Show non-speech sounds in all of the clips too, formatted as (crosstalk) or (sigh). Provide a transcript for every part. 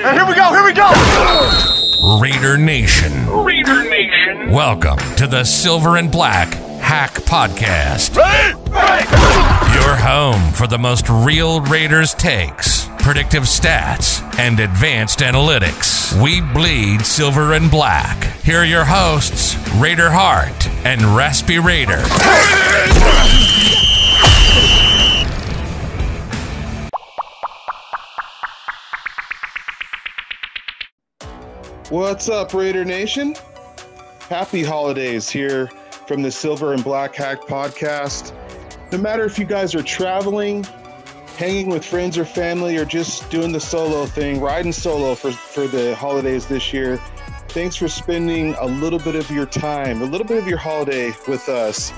And here we go, here we go! Raider Nation. Raider Nation. Welcome to the Silver and Black Hack Podcast. Ready? Ready! Your home for the most real Raiders takes, predictive stats, and advanced analytics. We bleed silver and black. Here are your hosts, Raider Hart and Raspy Raider. What's up, Raider Nation? Happy holidays here from the Silver and Black Hack podcast. No matter if you guys are traveling, hanging with friends or family, or just doing the solo thing, riding solo for, for the holidays this year, thanks for spending a little bit of your time, a little bit of your holiday with us.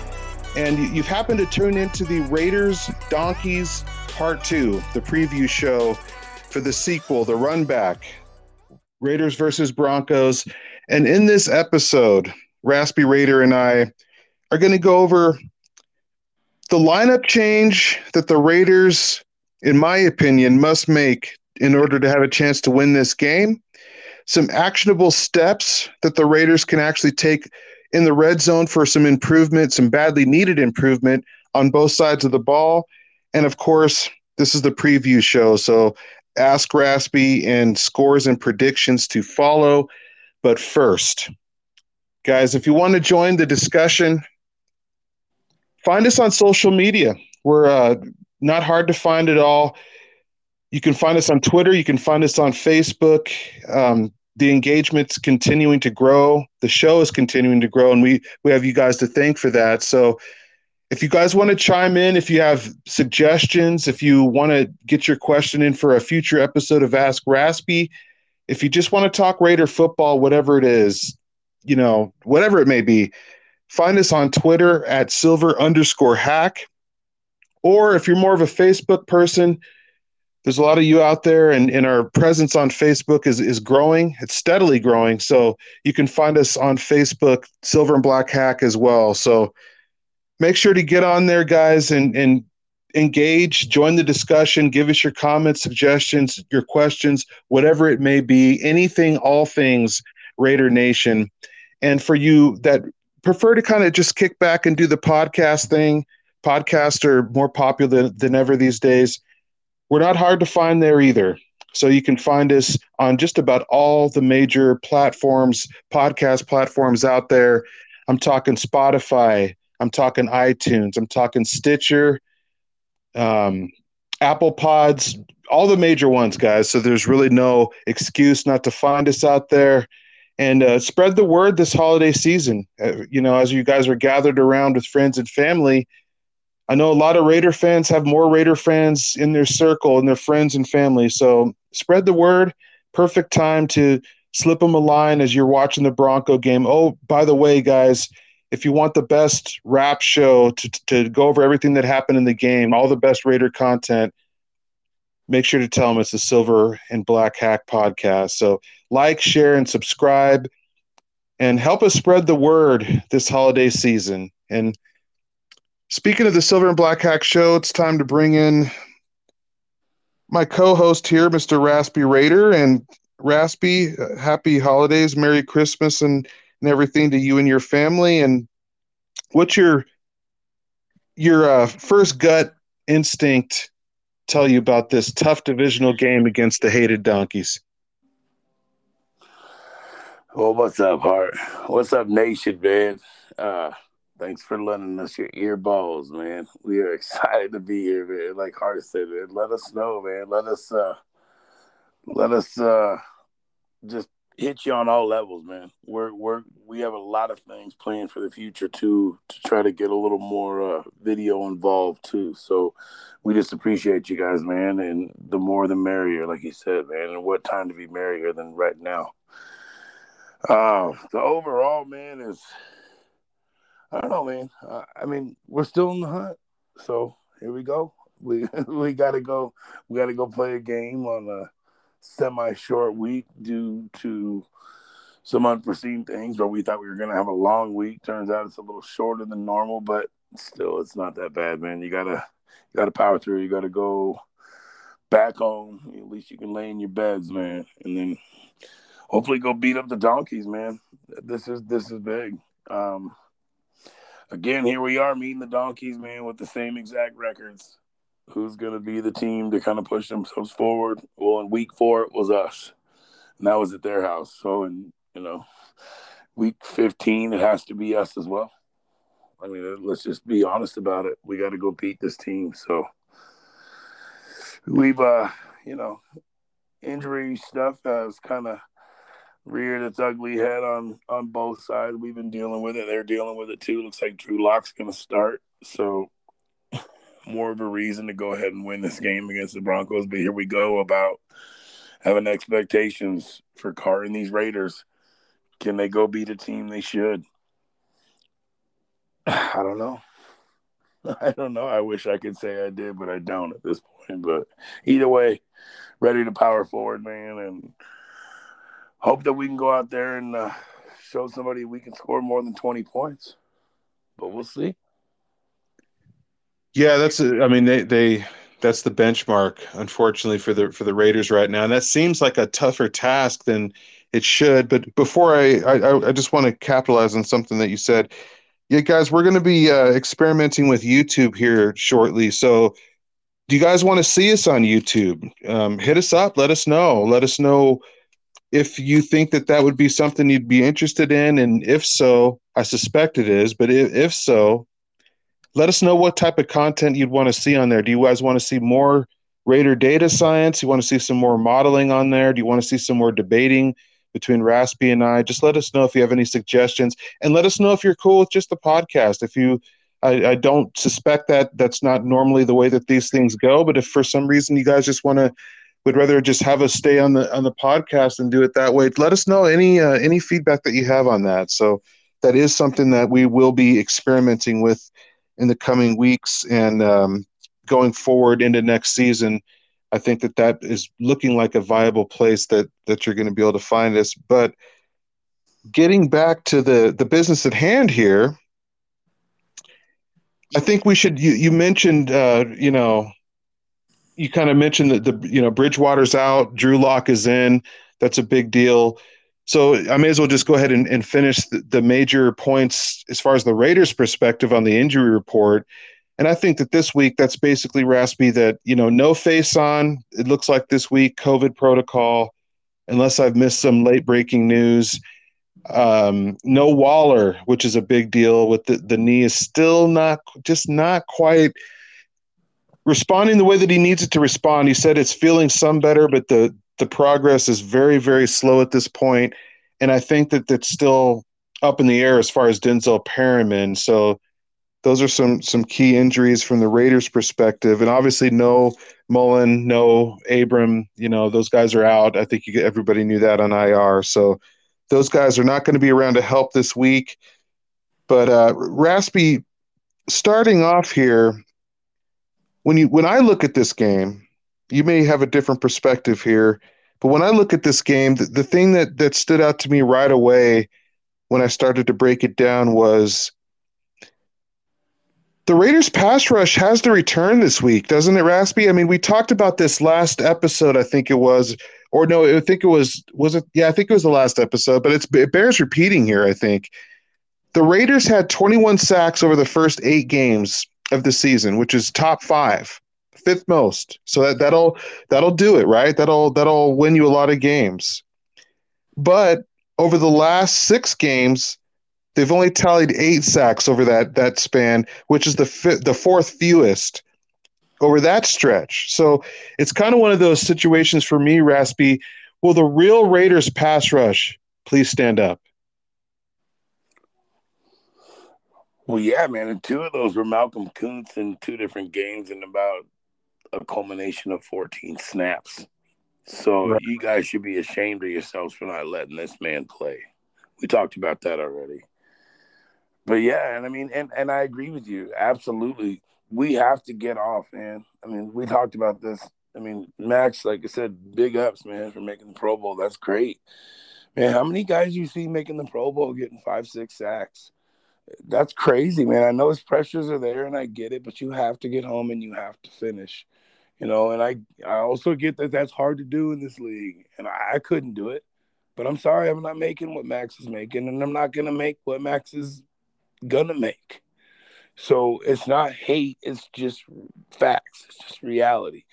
And you- you've happened to tune into the Raiders Donkeys Part 2, the preview show for the sequel, The Run Back. Raiders versus Broncos. And in this episode, Raspy Raider and I are going to go over the lineup change that the Raiders, in my opinion, must make in order to have a chance to win this game. Some actionable steps that the Raiders can actually take in the red zone for some improvement, some badly needed improvement on both sides of the ball. And of course, this is the preview show. So Ask Raspy and scores and predictions to follow. But first, guys, if you want to join the discussion, find us on social media. We're uh, not hard to find at all. You can find us on Twitter. You can find us on Facebook. Um, the engagement's continuing to grow. The show is continuing to grow, and we we have you guys to thank for that. So if you guys want to chime in, if you have suggestions, if you want to get your question in for a future episode of Ask Raspy, if you just want to talk Raider football, whatever it is, you know, whatever it may be, find us on Twitter at silver underscore hack. Or if you're more of a Facebook person, there's a lot of you out there, and, and our presence on Facebook is, is growing. It's steadily growing. So you can find us on Facebook, Silver and Black Hack as well. So make sure to get on there, guys, and and engage, join the discussion, give us your comments, suggestions, your questions, whatever it may be, anything, all things Raider Nation. And for you that prefer to kind of just kick back and do the podcast thing, podcasts are more popular than ever these days. We're not hard to find there either. So you can find us on just about all the major platforms, podcast platforms out there. I'm talking Spotify, I'm talking iTunes. I'm talking Stitcher, um, Apple Pods, all the major ones, guys. So there's really no excuse not to find us out there and uh, spread the word this holiday season. Uh, you know, as you guys are gathered around with friends and family, I know a lot of Raider fans have more Raider fans in their circle and their friends and family. So spread the word. Perfect time to slip them a line as you're watching the Bronco game. Oh, by the way, guys if you want the best wrap show to, to go over everything that happened in the game, all the best Raider content, make sure to tell them it's the Silver and Black Hack podcast. So like, share, and subscribe, and help us spread the word this holiday season. And speaking of the Silver and Black Hack show, it's time to bring in my co-host here, Mr. Raspy Raider, and Raspy. Uh, happy holidays, Merry Christmas, and and everything to you and your family. And what's your your uh, first gut instinct tell you about this tough divisional game against the hated donkeys? Well, what's up, Hart? What's up, Nation, man? Uh, thanks for lending us your earballs, man. We are (laughs) excited to be here, man. Like Hart said, man, let us know, man. Let us, uh, let us, uh, just hit you on all levels, man. We're we're we have a lot of things planned for the future too to try to get a little more uh, video involved too. So we just appreciate you guys, man, and the more the merrier, like you said, man. And what time to be merrier than right now? Uh, the overall, man, is I don't know, man. Uh, I mean, we're still in the hunt, so here we go. We (laughs) we got to go. We got to go play a game on a semi short week due to some unforeseen things where we thought we were going to have a long week. Turns out it's a little shorter than normal, but still, it's not that bad, man. You gotta you gotta power through. You gotta go back home. At least you can lay in your beds, man, and then hopefully go beat up the donkeys, man. This is this is big. Um, again, here we are meeting the donkeys, man, with the same exact records. Who's going to be the team to kind of push themselves forward? Well, in week four, it was us, and that was at their house. So, in you know, week fifteen, it has to be us as well. I mean, let's just be honest about it. We got to go beat this team. So we've, uh, you know, injury stuff has kind of reared its ugly head on on both sides. We've been dealing with it. They're dealing with it too. Looks like Drew Lock's going to start. So more of a reason to go ahead and win this game against the Broncos. But here we go about having expectations for Carr and these Raiders. Can they go beat a team they should? (sighs) I don't know. (laughs) I don't know. I wish I could say I did, but I don't at this point. But either way, ready to power forward, man, and hope that we can go out there and uh, show somebody we can score more than 20 points. But we'll see. Yeah, that's. A, I mean, they they that's the benchmark, unfortunately for the for the Raiders right now, and that seems like a tougher task than it should. But before I I, I just want to capitalize on something that you said yeah, guys, we're going to be uh, experimenting with YouTube here shortly. So, do you guys want to see us on YouTube? Um, hit us up. Let us know. Let us know if you think that that would be something you'd be interested in, and if so, I suspect it is. But if, if so, let us know what type of content you'd want to see on there. Do you guys want to see more Raider data science? You want to see some more modeling on there? Do you want to see some more debating? between Raspy and I. Just let us know if you have any suggestions, and let us know if you're cool with just the podcast. If you, I, I don't suspect that that's not normally the way that these things go, but if for some reason you guys just want to would rather just have us stay on the on the podcast and do it that way let us know any uh, any feedback that you have on that so that is something that we will be experimenting with in the coming weeks and um, going forward into next season I think that that is looking like a viable place that that you're going to be able to find us. But getting back to the the business at hand here, I think we should. You you mentioned, uh, you know, you kind of mentioned that the you know Bridgewater's out, Drew Lock is in. That's a big deal. So I may as well just go ahead and, and finish the, the major points as far as the Raiders' perspective on the injury report. And I think that this week, that's basically raspy that, you know, no face on. It looks like this week, COVID protocol, unless I've missed some late breaking news. Um, no Waller, which is a big deal with the, the knee is still not, just not quite responding the way that he needs it to respond. He said it's feeling some better, but the, the progress is very, very slow at this. And I think that that's still up in the air as far as Denzel Perryman. So, those are some some key injuries from the Raiders' perspective, and obviously no Mullen, no Abram. You know those guys are out. I think you, everybody knew that on IR. So those guys are not going to be around to help this week. But uh, Raspy, starting off here, when you when I look at this game, you may have a different perspective here. But when I look at this game, the, the thing that that stood out to me right away when I started to break it down was the Raiders pass rush has to return this week, doesn't it, Raspy? I mean, we talked about this last episode, I think it was, or no, I think it was, was it? Yeah, I think it was the last episode, but it's it bears repeating here, I think. The Raiders had 21 sacks over the first eight games of the season, which is top five, fifth most. So that, that'll that'll do it, right? That'll that'll win you a lot of games. But over the last six games, They've only tallied eight sacks over that that span, which is the fi- the fourth fewest over that stretch. So it's kind of one of those situations for me, Raspy. Will the real Raiders pass rush please stand up? Well, yeah, man. And two of those were Malcolm Koonce in two different games and about a culmination of 14 snaps. So right. you guys should be ashamed of yourselves for not letting this man play. We talked about that already but yeah, and I mean, and and I agree with you absolutely. We have to get off, man. I mean, we talked about this. I mean, Max, like I said, big ups, man, for making the Pro Bowl. That's great, man. How many guys you see making the Pro Bowl getting five, six sacks? That's crazy, man. I know his pressures are there, and I get it, but you have to get home and you have to finish. You know, and I I also get that that's hard to do in this league, and I, I couldn't do it. But I'm sorry, I'm not making what Max is making, and I'm not gonna make what Max is gonna make. So it's not hate, it's just facts, it's just reality.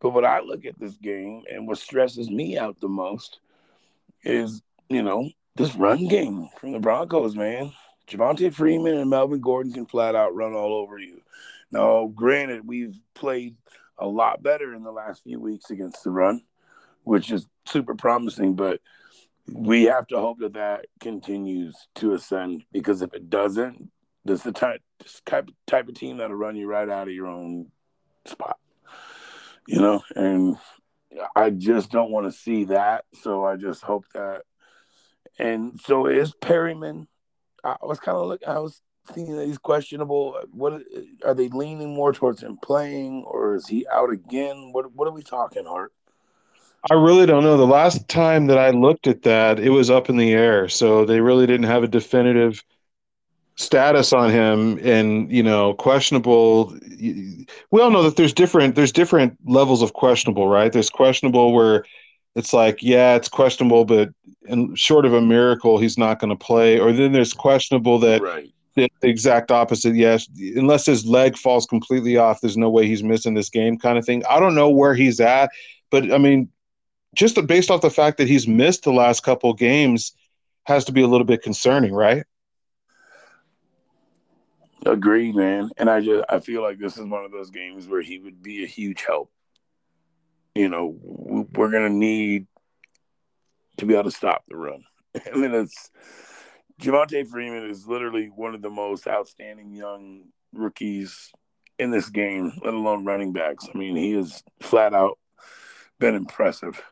But what I look at this game and what stresses me out the most is, you know, this run game from the Broncos, man. Javonta Freeman and Melvin Gordon can flat out run all over you. Now, granted, we've played a lot better in the last few weeks against the run, which is super promising, but we have to hope that that continues to ascend because if it doesn't, this is the type, type, type of team that'll run you right out of your own spot, you know, and I just don't want to see that. So I just hope that. And so is Perryman. I was kind of looking. I was thinking that he's questionable. What are they leaning more towards him playing, or is he out again? What What are we talking, Hart? I really don't know. The last time that I looked at that, it was up in the air. So they really didn't have a definitive status on him and you know questionable we all know that there's different there's different levels of questionable right there's questionable where it's like yeah it's questionable but and short of a miracle he's not going to play or then there's questionable that right. The, exact opposite yes unless his leg falls completely off there's no way he's missing this game kind of thing i don't know where he's at but i mean just based off the fact that he's missed the last couple games has to be a little bit concerning right Agreed, man. And I just I feel like this is one of those games where he would be a huge help. You know, we're gonna need to be able to stop the run. (laughs) I mean, it's Javonta Freeman is literally one of the most outstanding young rookies in this game, let alone running backs. I mean, he has flat out been impressive.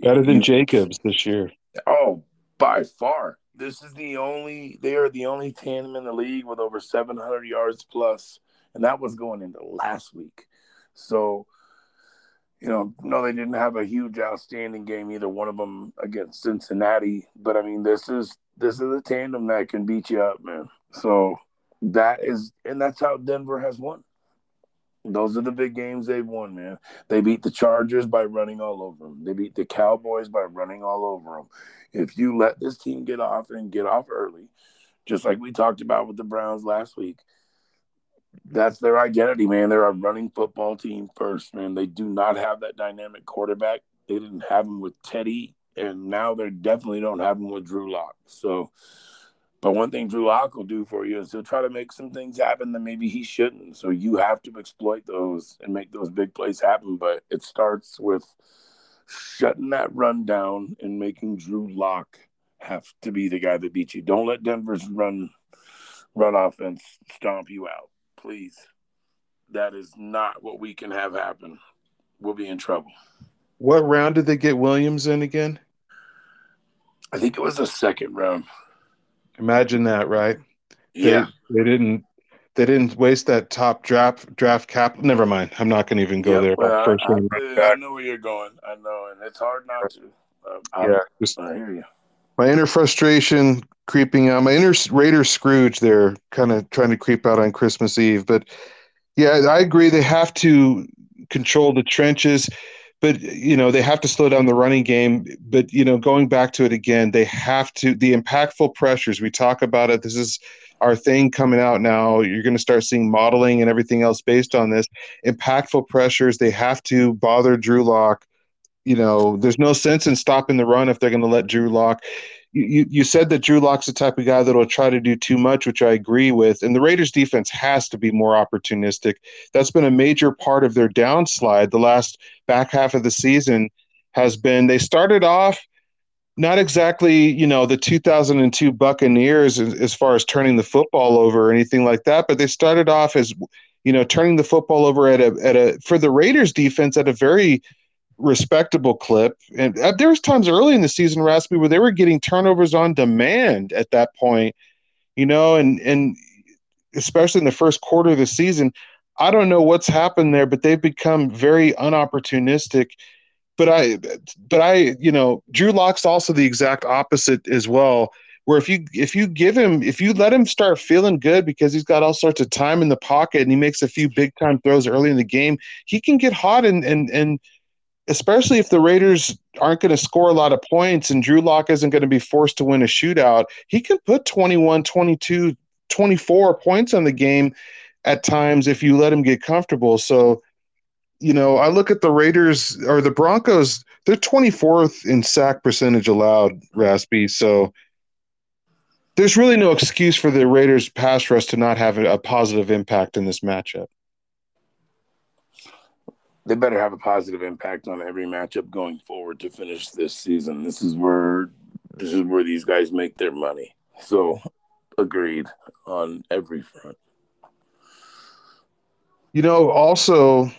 Better than Jacobs this year. Oh, by far this is the only they are the only tandem in the league with over 700 yards plus and that was going into last week so you know no they didn't have a huge outstanding game either one of them against cincinnati but i mean this is this is a tandem that can beat you up man so that is and that's how denver has won those are the big games they've won, man. They beat the Chargers by running all over them. They beat the Cowboys by running all over them. If you let this team get off and get off early, just like we talked about with the Browns last week, that's their identity, man. They're a running football team first, man. They do not have that dynamic quarterback. They didn't have him with Teddy, and now they definitely don't have him with Drew Lock. So but one thing Drew Lock will do for you is he'll try to make some things happen that maybe he shouldn't. So you have to exploit those and make those big plays happen. But it starts with shutting that run down and making Drew Lock have to be the guy that beats you. Don't let Denver's run run offense stomp you out, please. That is not what we can have happen. We'll be in trouble. What round did they get Williams in again? I think it was the second round. Imagine that, right? Yeah. They, they, didn't they didn't waste that top draft draft cap. Never mind. I'm not going to even go there. Well, First I, I, I, know where you're going. I know, and it's hard not to. Uh, yeah, just, I hear you. My inner frustration creeping out. My inner Raider Scrooge there, kind of trying to creep out on Christmas Eve. But yeah, I agree. They have to control the trenches but you know they have to slow down the running game but you know going back to it again they have to the impactful pressures we talk about it this is our thing coming out now you're going to start seeing modeling and everything else based on this impactful pressures they have to bother drew lock you know there's no sense in stopping the run if they're going to let drew lock you, you said that Drew Lock's the type of guy that'll try to do too much, which I agree with. And the Raiders defense has to be more opportunistic. That's been a major part of their downslide the last back half of the season has been they started off not exactly, you know, the 2002 Buccaneers as, as far as turning the football over or anything like that, but they started off as, you know, turning the football over at a at a for the Raiders defense at a very respectable clip. And uh, there was times early in the season, Raspy, where they were getting turnovers on demand at that point, you know, and and especially in the first quarter of the season. I don't know what's happened there, but they've become very unopportunistic. But I, but I, you know, Drew Lock's also the exact opposite as well. Where if you if you give him if you let him start feeling good because he's got all sorts of time in the pocket and he makes a few big time throws early in the game, he can get hot and and and especially if the Raiders aren't going to score a lot of points and Drew Lock isn't going to be forced to win a shootout, he can put 21, 22, 24 points on the game at times if you let him get comfortable. So, you know, I look at the Raiders or the Broncos, they're 24th in sack percentage allowed, Raspy. So there's really no excuse for the Raiders pass rush to not have a positive impact in this matchup. They better have a positive impact on every matchup going forward to finish this season. This is where this is where these guys make their money. So agreed on every front. You know, also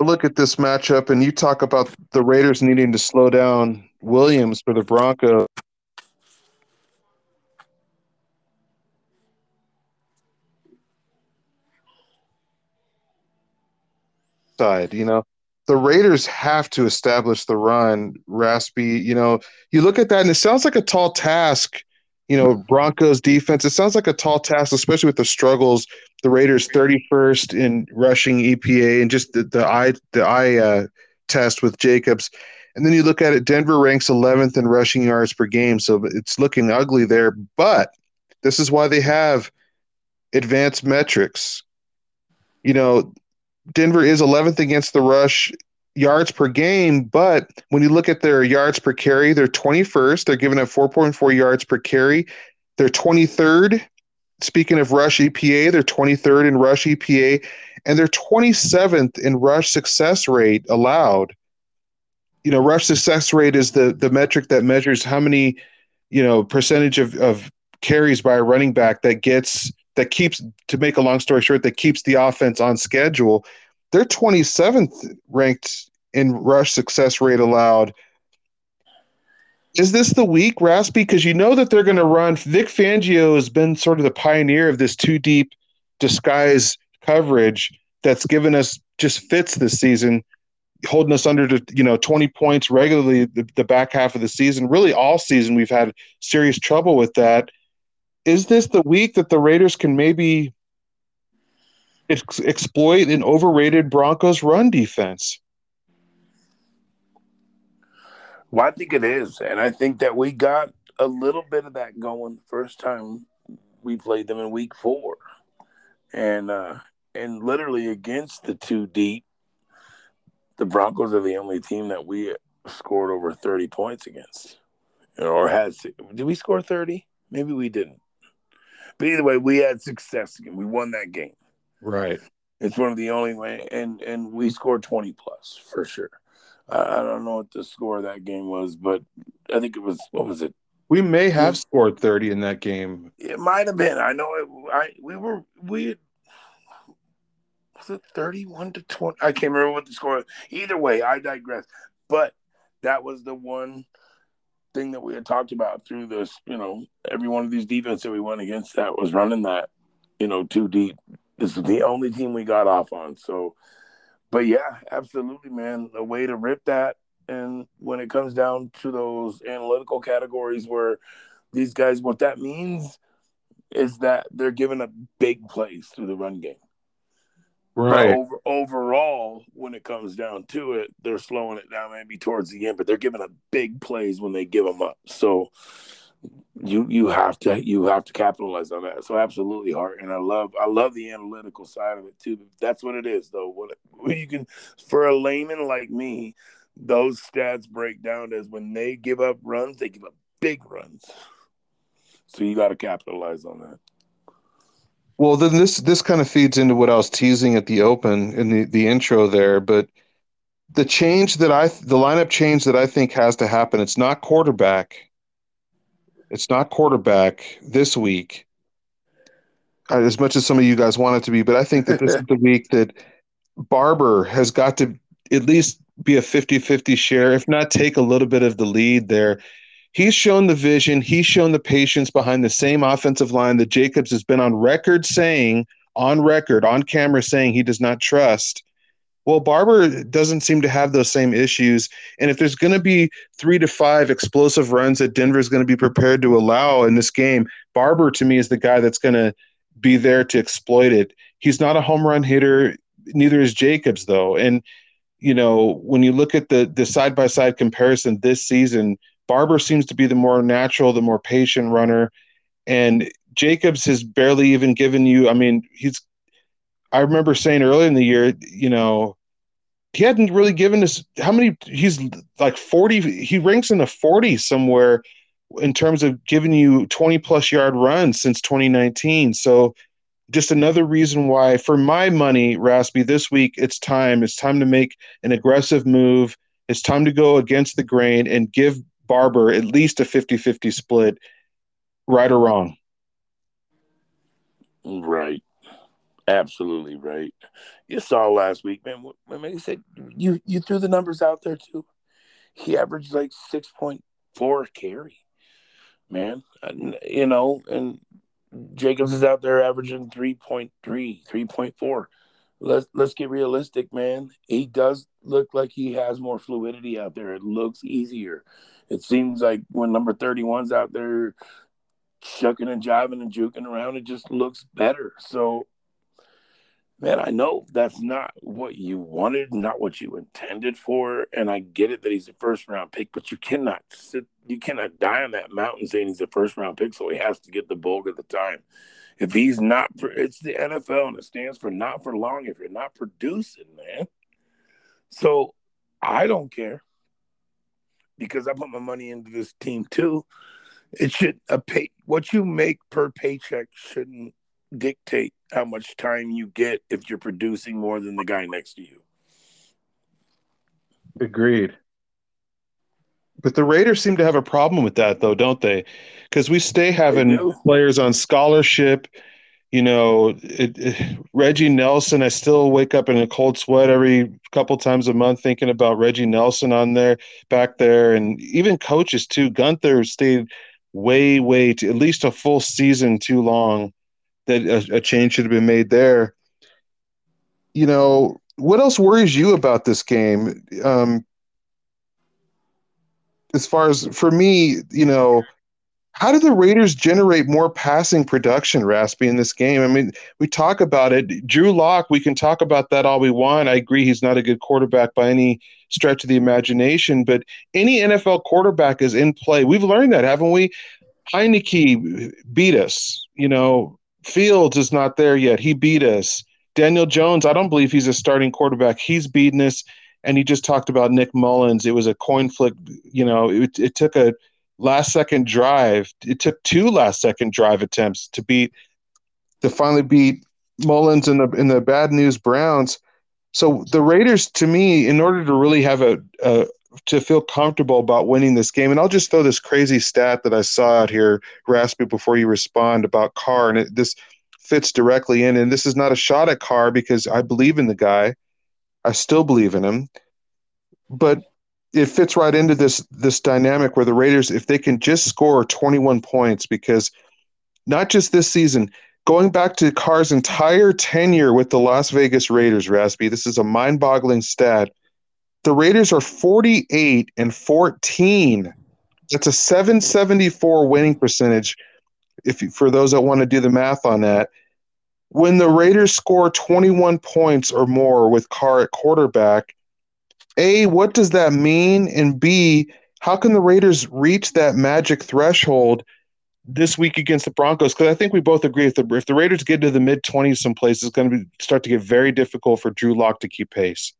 look at this matchup and you talk about the Raiders needing to slow down Williams for the Broncos. Side, you know, the Raiders have to establish the run. Raspy, you know, you look at that and it sounds like a tall task. You know, Broncos defense. It sounds like a tall task, especially with the struggles the Raiders 31st in rushing EPA and just the, the eye the eye uh, test with Jacobs. And then you look at it, Denver ranks 11th in rushing yards per game, so it's looking ugly there. But this is why they have advanced metrics. You know, Denver is 11th against the rush yards per game, but when you look at their yards per carry, they're 21st. They're giving up 4.4 yards per carry. They're 23rd Speaking of rush EPA, they're 23rd in rush EPA, and they're 27th in rush success rate allowed. You know, rush success rate is the the metric that measures how many, you know, percentage of, of carries by a running back that gets that keeps to make a long story short that keeps the offense on schedule. They're 27th ranked in rush success rate allowed is this the week, Raspy? Because you know that they're going to run. Vic Fangio has been sort of the pioneer of this two deep disguise coverage that's given us just fits this season, holding us under to you know 20 points regularly the, the back half of the season. Really, all season we've had serious trouble with that. Is this the week that the Raiders can maybe ex- exploit an overrated Broncos run defense? Well, I think it is, and I think that we got a little bit of that going the first time we played them in week four, and uh, and literally against the two deep, the Broncos are the only team that we scored over thirty points against, or has. Did we score thirty? Maybe we didn't. But either way, we had success again. We won that game. Right. It's one of the only way, and and we scored twenty plus for sure. I, I don't know what the score of that game was, but I think it was what was it? We may hmm. have scored thirty in that game. It might have been. I know it. I we were we was it thirty-one to twenty. I can't remember what the score. was. Either way, I digress. But that was the one thing that we had talked about through this. You know, every one of these defense that we went against that was running that. You know, two deep. This is the only team we got off on. So but yeah, absolutely, man. A way to rip that. And when it comes down to those analytical categories where these guys, what that means is that they're giving up big plays through the run game. Right. Over, overall, when it comes down to it, they're slowing it down maybe towards the end, but they're giving up big plays when they give them up. So you you have to you have to capitalize on that. So absolutely Hart, and I love I love the analytical side of it too. That's what it is, though. What, what you can for a layman like me, those stats break down as when they give up runs, they give up big runs. So you got to capitalize on that. Well, then this this kind of feeds into what I was teasing at the open in the the intro there, but the change that I the lineup change that I think has to happen. It's not quarterback it's not quarterback this week, uh, as much as some of you guys want it to be. But I think that this is the week that Barber has got to at least be a 50 50 share, if not take a little bit of the lead there. He's shown the vision, he's shown the patience behind the same offensive line that Jacobs has been on record saying, on record, on camera saying he does not trust. Well, Barber doesn't seem to have those same issues. And if there's going to be three to five explosive runs that Denver is going to be prepared to allow in this game, Barber to me is the guy that's going to be there to exploit it. He's not a home run hitter. Neither is Jacobs, though. And you know, when you look at the the side by side comparison this season, Barber seems to be the more natural, the more patient runner, and Jacobs has barely even given you. I mean, he's. I remember saying earlier in the year, you know, he hadn't really given us how many. He's like forty. He ranks in the forty somewhere in terms of giving you twenty plus yard runs since twenty nineteen. So just another reason why, for my money, Raspy, this week it's time. It's time to make an aggressive move. It's time to go against the grain and give Barber at least a 50 50 split, right or wrong. Right. Absolutely right. You saw last week, man. When he said you you threw the numbers out there too. He averaged like six point four carry, man. And, you know, and Jacobs is out there averaging 3.3, 3.4. Let's let's get realistic, man. He does look like he has more fluidity out there. It looks easier. It seems like when number 31's out there shucking and jiving and juking around, it just looks better. So man, I know that's not what you wanted, not what you intended for, and I get it that he's a first round pick, but you cannot sit, you cannot die on that mountain saying he's a first round pick, so he has to get the bulk of the time. If he's not, it's the NFL and it stands for not for long. If you're not producing, man, so I don't care because I put my money into this team too. It should a pay what you make per paycheck shouldn't dictate how much time you get if you're producing more than the guy next to you. Agreed. But the Raiders seem to have a problem with that, though, don't they? Because we stay having players on scholarship. You know, it, it, Reggie Nelson. I still wake up in a cold sweat every couple times a month thinking about Reggie Nelson on there, back there, and even coaches too. Guenther stayed way, way at least a full season too long that a, a change should have been made there. You know, what else worries you about this game? Um, as far as for me, you know, how do the Raiders generate more passing production, Raspy, in this game? I mean, we talk about it. Drew Lock, we can talk about that all we want. I agree he's not a good quarterback by any stretch of the imagination, but any NFL quarterback is in play. We've learned that, haven't we? Heinicke beat us. You know, Fields is not there yet. He beat us. Daniel Jones, I don't believe he's a starting quarterback. He's beaten us. And he just talked about Nick Mullens. It was a coin flip. You know, it, it took a last second drive. It took two last second drive attempts to beat to finally beat Mullens in the in the bad news Browns. So the Raiders, to me, in order to really have a, a to feel comfortable about winning this game. And I'll just throw this crazy stat that I saw out here, Raspy, before you respond about Carr, and it, this fits directly in. And this is not a shot at Carr because I believe in the guy. I still believe in him, but it fits right into this this dynamic where the Raiders, if they can just score 21 points, because not just this season, going back to Carr's entire tenure with the Las Vegas Raiders, Raspy, this is a mind-boggling stat the Raiders are 48 and 14. That's a 774 winning percentage. If you, for those that want to do the math on that, when the Raiders score 21 points or more with Carr at quarterback, A, what does that mean? And B, how can the Raiders reach that magic threshold this week against the Broncos? Because I think we both agree if the, if the Raiders get to the mid 20s someplace, it's going to start to get very difficult for Drew Lock to keep pace.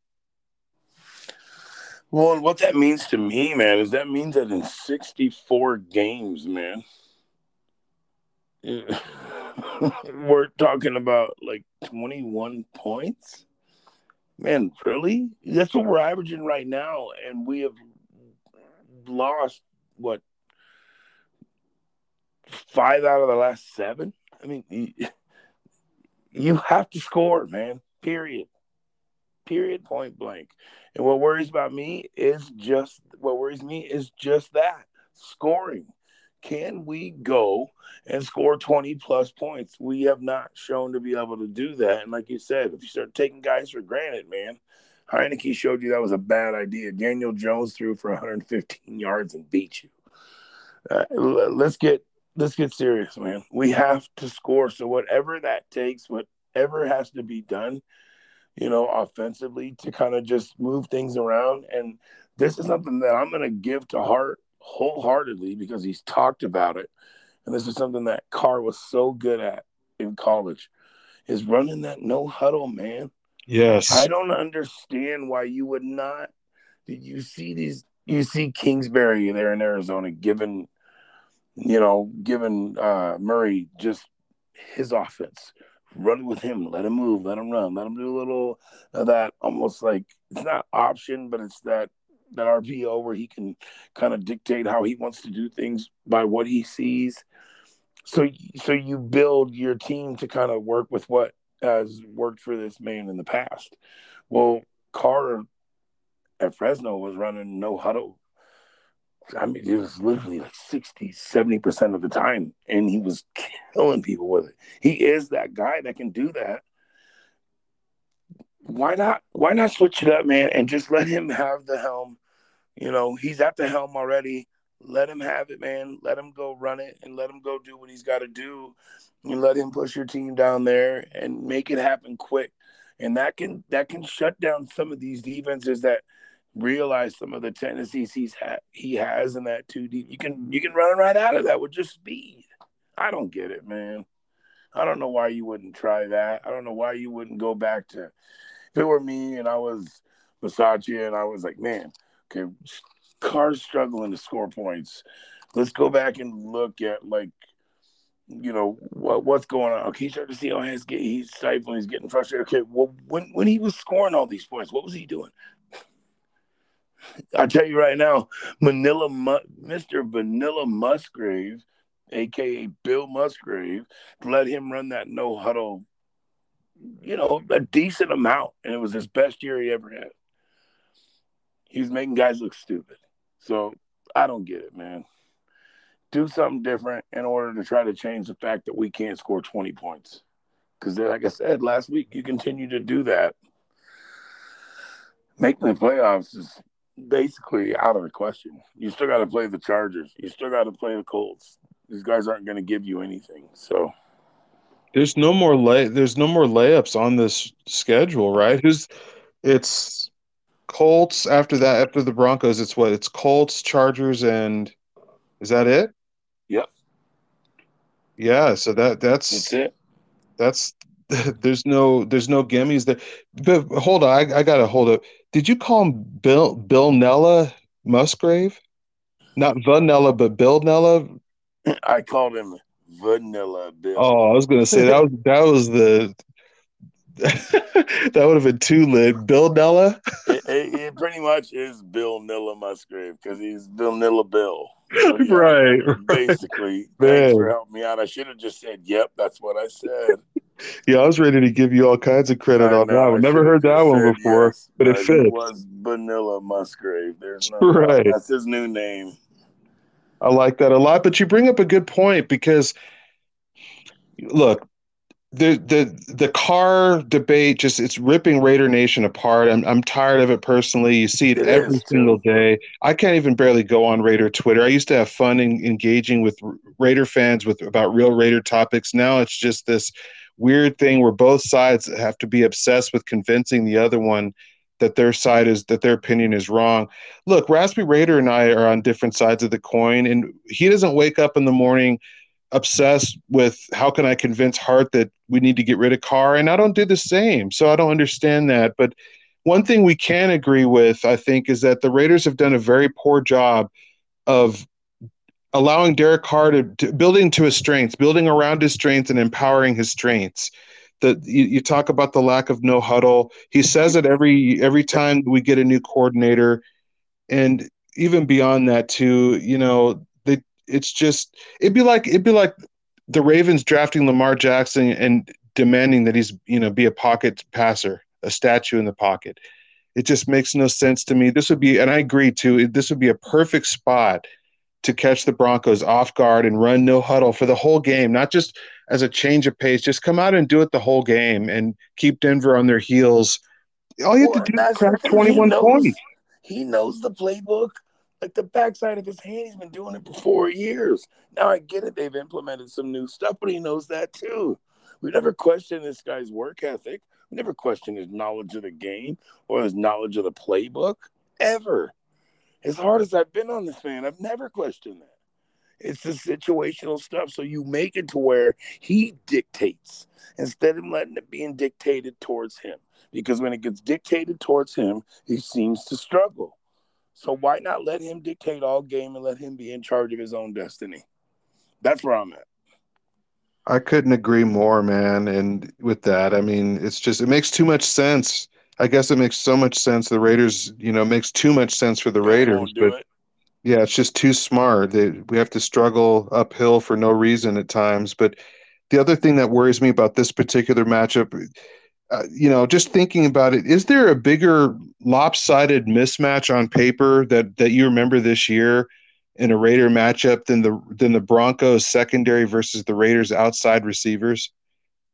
Well, what that means to me, man, is that means that in 64 games, man, (laughs) we're talking about like 21 points. Man, really? That's what we're averaging right now. And we have lost, what, five out of the last seven? I mean, you have to score, man, period. Period, point blank. And what worries about me is just what worries me is just that scoring. Can we go and score 20 plus points? We have not shown to be able to do that. And like you said, if you start taking guys for granted, man, Heinicke showed you that was a bad idea. Daniel Jones threw for 115 yards and beat you. Uh, let's get let's get serious, man. We have to score. So whatever that takes, whatever has to be done, you know, offensively to kind of just move things around. And this is something that I'm going to give to Hart wholeheartedly because he's talked about it. And this is something that Carr was so good at in college is running that no huddle, man. Yes. I don't understand why you would not. Did you see these? You see Kingsbury there in Arizona giving, you know, giving uh, Murray just his offense. Run with him, let him move, let him run, let him do a little of that almost like it's not option, but it's that that RPO where he can kind of dictate how he wants to do things by what he sees. So so you build your team to kind of work with what has worked for this man in the past. Well, Carter at Fresno was running no huddle. I mean, it was literally like 60, 70% of the time, and he was killing people with it. He is that guy that can do that. Why not? Why not switch it up, man, and just let him have the helm? You know, he's at the helm already. Let him have it, man. Let him go run it and let him go do what he's got to do and let him push your team down there and make it happen quick. And that can that can shut down some of these defenses that realize some of the tendencies he's had he has in that two deep. You can you can run right out of that with just speed. I don't get it, man. I don't know why you wouldn't try that. I don't know why you wouldn't go back to if it were me and I was Bisaccia and I was like, man, okay, Carr's struggling to score points. Let's go back and look at like you know what what's going on. Okay, you start to see how he's getting he's stifling, he's getting frustrated. Okay, well when when he was scoring all these points, what was he doing? I tell you right now, Manila Mr. Vanilla Musgrave, aka Bill Musgrave, let him run that no huddle, you know, a decent amount, and it was his best year he ever had. He was making guys look stupid. So I don't get it, man do something different in order to try to change the fact that we can't score 20 points. Because, like I said last week, you continue to do that. Making the playoffs is basically out of the question. You still got to play the Chargers. You still got to play the Colts. These guys aren't going to give you anything. So there's no more lay. There's no more layups on this schedule, right? Who's it's Colts after that after the Broncos. It's what it's Colts, Chargers, and is that it? Yep. Yeah, so that that's that's it. That's (laughs) there's no there's no gimmies there. But hold on, I, I gotta hold up. Did you call him Bill Bill Nella Musgrave? Not Vanilla, but Bill Nella. I called him Vanilla Bill. Oh, I was gonna say that was that was the (laughs) that would have been too lit. Bill Nella. it, it, it, pretty much is Bill Nilla Musgrave because he's Bill Nilla Bill. So, yeah, (laughs) right, Basically, right. (laughs) thanks for helping me out. I should have just said, "Yep, that's what I said." yeah, I was ready to give you all kinds of credit I on know, that one. Never heard that one before, yes, but it fit. It was Vanilla Musgrave. There's no right. Problem. That's his new name. I like that a lot. But you bring up a good point because, look, the the the Carr debate just it's ripping Raider Nation apart. I'm I'm tired of it personally. You see it, it every single day. I can't even barely go on Raider Twitter. I used to have fun in, engaging with Raider fans with about real Raider topics. Now it's just this weird thing where both sides have to be obsessed with convincing the other one that their side is that their opinion is wrong. Look, Raspy Raider and I are on different sides of the coin, and he doesn't wake up in the morning obsessed with how can I convince Hart that we need to get rid of Carr, and I don't do the same. So I don't understand that. But one thing we can agree with, I think, is that the Raiders have done a very poor job of allowing Derek Carr to, to building to his strengths, building around his strengths, and empowering his strengths. That you, you talk about the lack of no huddle. He says it every every time we get a new coordinator, and even beyond that too. You know, it's just it'd be like it'd be like the Ravens drafting Lamar Jackson and demanding that he's you know be a pocket passer, a statue in the pocket. It just makes no sense to me. This would be, and I agree too. This would be a perfect spot to catch the Broncos off guard and run no huddle for the whole game, not just as a change of pace. Just come out and do it the whole game and keep Denver on their heels All you have to do is crack the thing, he 21 knows- points. He knows the playbook like the backside of his hand. He's been doing it for four years. Now I get it; they've implemented some new stuff, but he knows that too. We never question this guy's work ethic. We never question his knowledge of the game or his knowledge of the playbook ever. As hard as I've been on this man, I've never questioned that. It's the situational stuff. So you make it to where he dictates instead of letting it being dictated towards him. Because when it gets dictated towards him, he seems to struggle. So why not let him dictate all game and let him be in charge of his own destiny? That's where I'm at. I couldn't agree more, man. And with that, I mean, it's just it makes too much sense. I guess it makes so much sense. The Raiders, you know, makes too much sense for the They Raiders, but it. yeah, it's just too smart. They, we have to struggle uphill for no reason at times. But the other thing that worries me about this particular matchup, uh, you know, just thinking about it, is there a bigger lopsided mismatch on paper that that you remember this year in a Raider matchup than the than the Broncos secondary versus the Raiders outside receivers?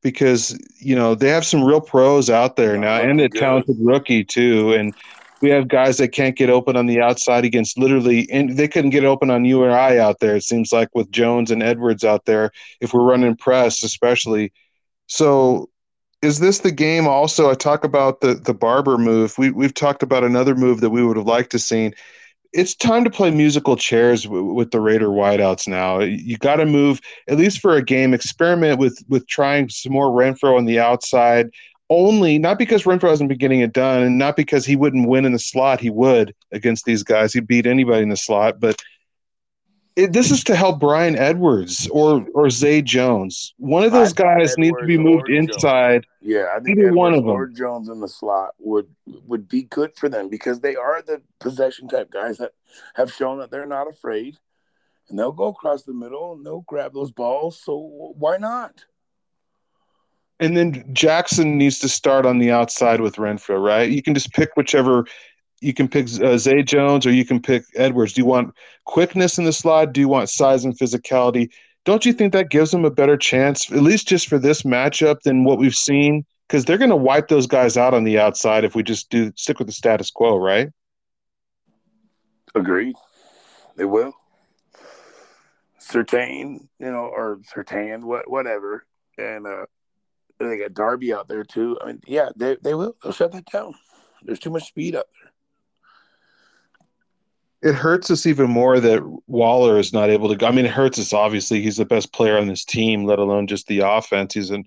Because you know they have some real pros out there now, and a good. talented rookie too, and we have guys that can't get open on the outside against literally, and they couldn't get open on you or I out there. It seems like with Jones and Edwards out there, if we're running press, especially. So, is this the game? Also, I talk about the the barber move. We we've talked about another move that we would have liked to seen. It's time to play musical chairs w- with the Raider wideouts now. You got to move at least for a game. Experiment with with trying some more Renfrow on the outside only not because Renfrow hasn't been getting it done, and not because he wouldn't win in the slot. He would against these guys. He'd beat anybody in the slot. But it, this is to help Bryan Edwards or or Zay Jones. One of those think guys needs to be moved or Jones. inside. Yeah, I think Either Edwards one of or them. Jones in the slot would would be good for them because they are the possession type guys that have shown that they're not afraid, and they'll go across the middle and they'll grab those balls. So why not? And then Jackson needs to start on the outside with Renfrow, right? You can just pick whichever. You can pick uh, Zay Jones or you can pick Edwards. Do you want quickness in the slot? Do you want size and physicality? Don't you think that gives them a better chance, at least just for this matchup, than what we've seen? Because they're going to wipe those guys out on the outside if we just do stick with the status quo, right? Agreed. They will. Surtain, you know, or Surtain, what, whatever, and uh, they got Darby out there too. I mean, yeah, they they will. They'll shut that down. There's too much speed up there. It hurts us even more that Waller is not able to go. I mean, it hurts us obviously. He's the best player on this team, let alone just the offense. He's an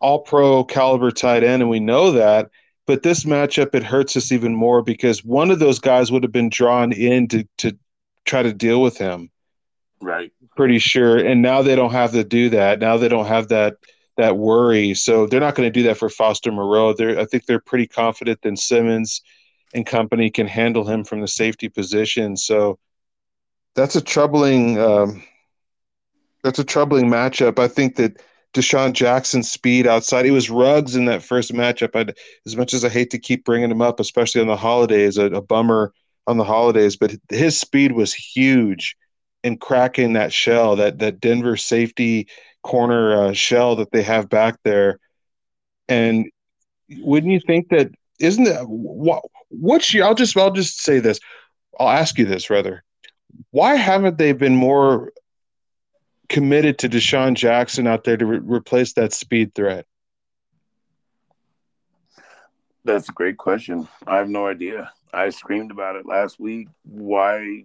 all pro caliber tight end, and we know that. But this matchup, it hurts us even more because one of those guys would have been drawn in to, to try to deal with him, Right. pretty sure. And now they don't have to do that. Now they don't have that that worry. So they're not going to do that for Foster Moreau. They're, I think they're pretty confident that Simmons and company can handle him from the safety position. So that's a troubling um, that's a troubling matchup. I think that DeSean Jackson's speed outside. It was Ruggs in that first matchup. I'd, as much as I hate to keep bringing him up, especially on the holidays, a, a bummer on the holidays, but his speed was huge in cracking that shell, that that Denver safety corner uh, shell that they have back there. And wouldn't you think that isn't that what's your, I'll just I'll just say this. I'll ask you this rather. Why haven't they been more committed to DeSean Jackson out there to re- replace that speed threat? That's a great question. I have no idea. I screamed about it last week. Why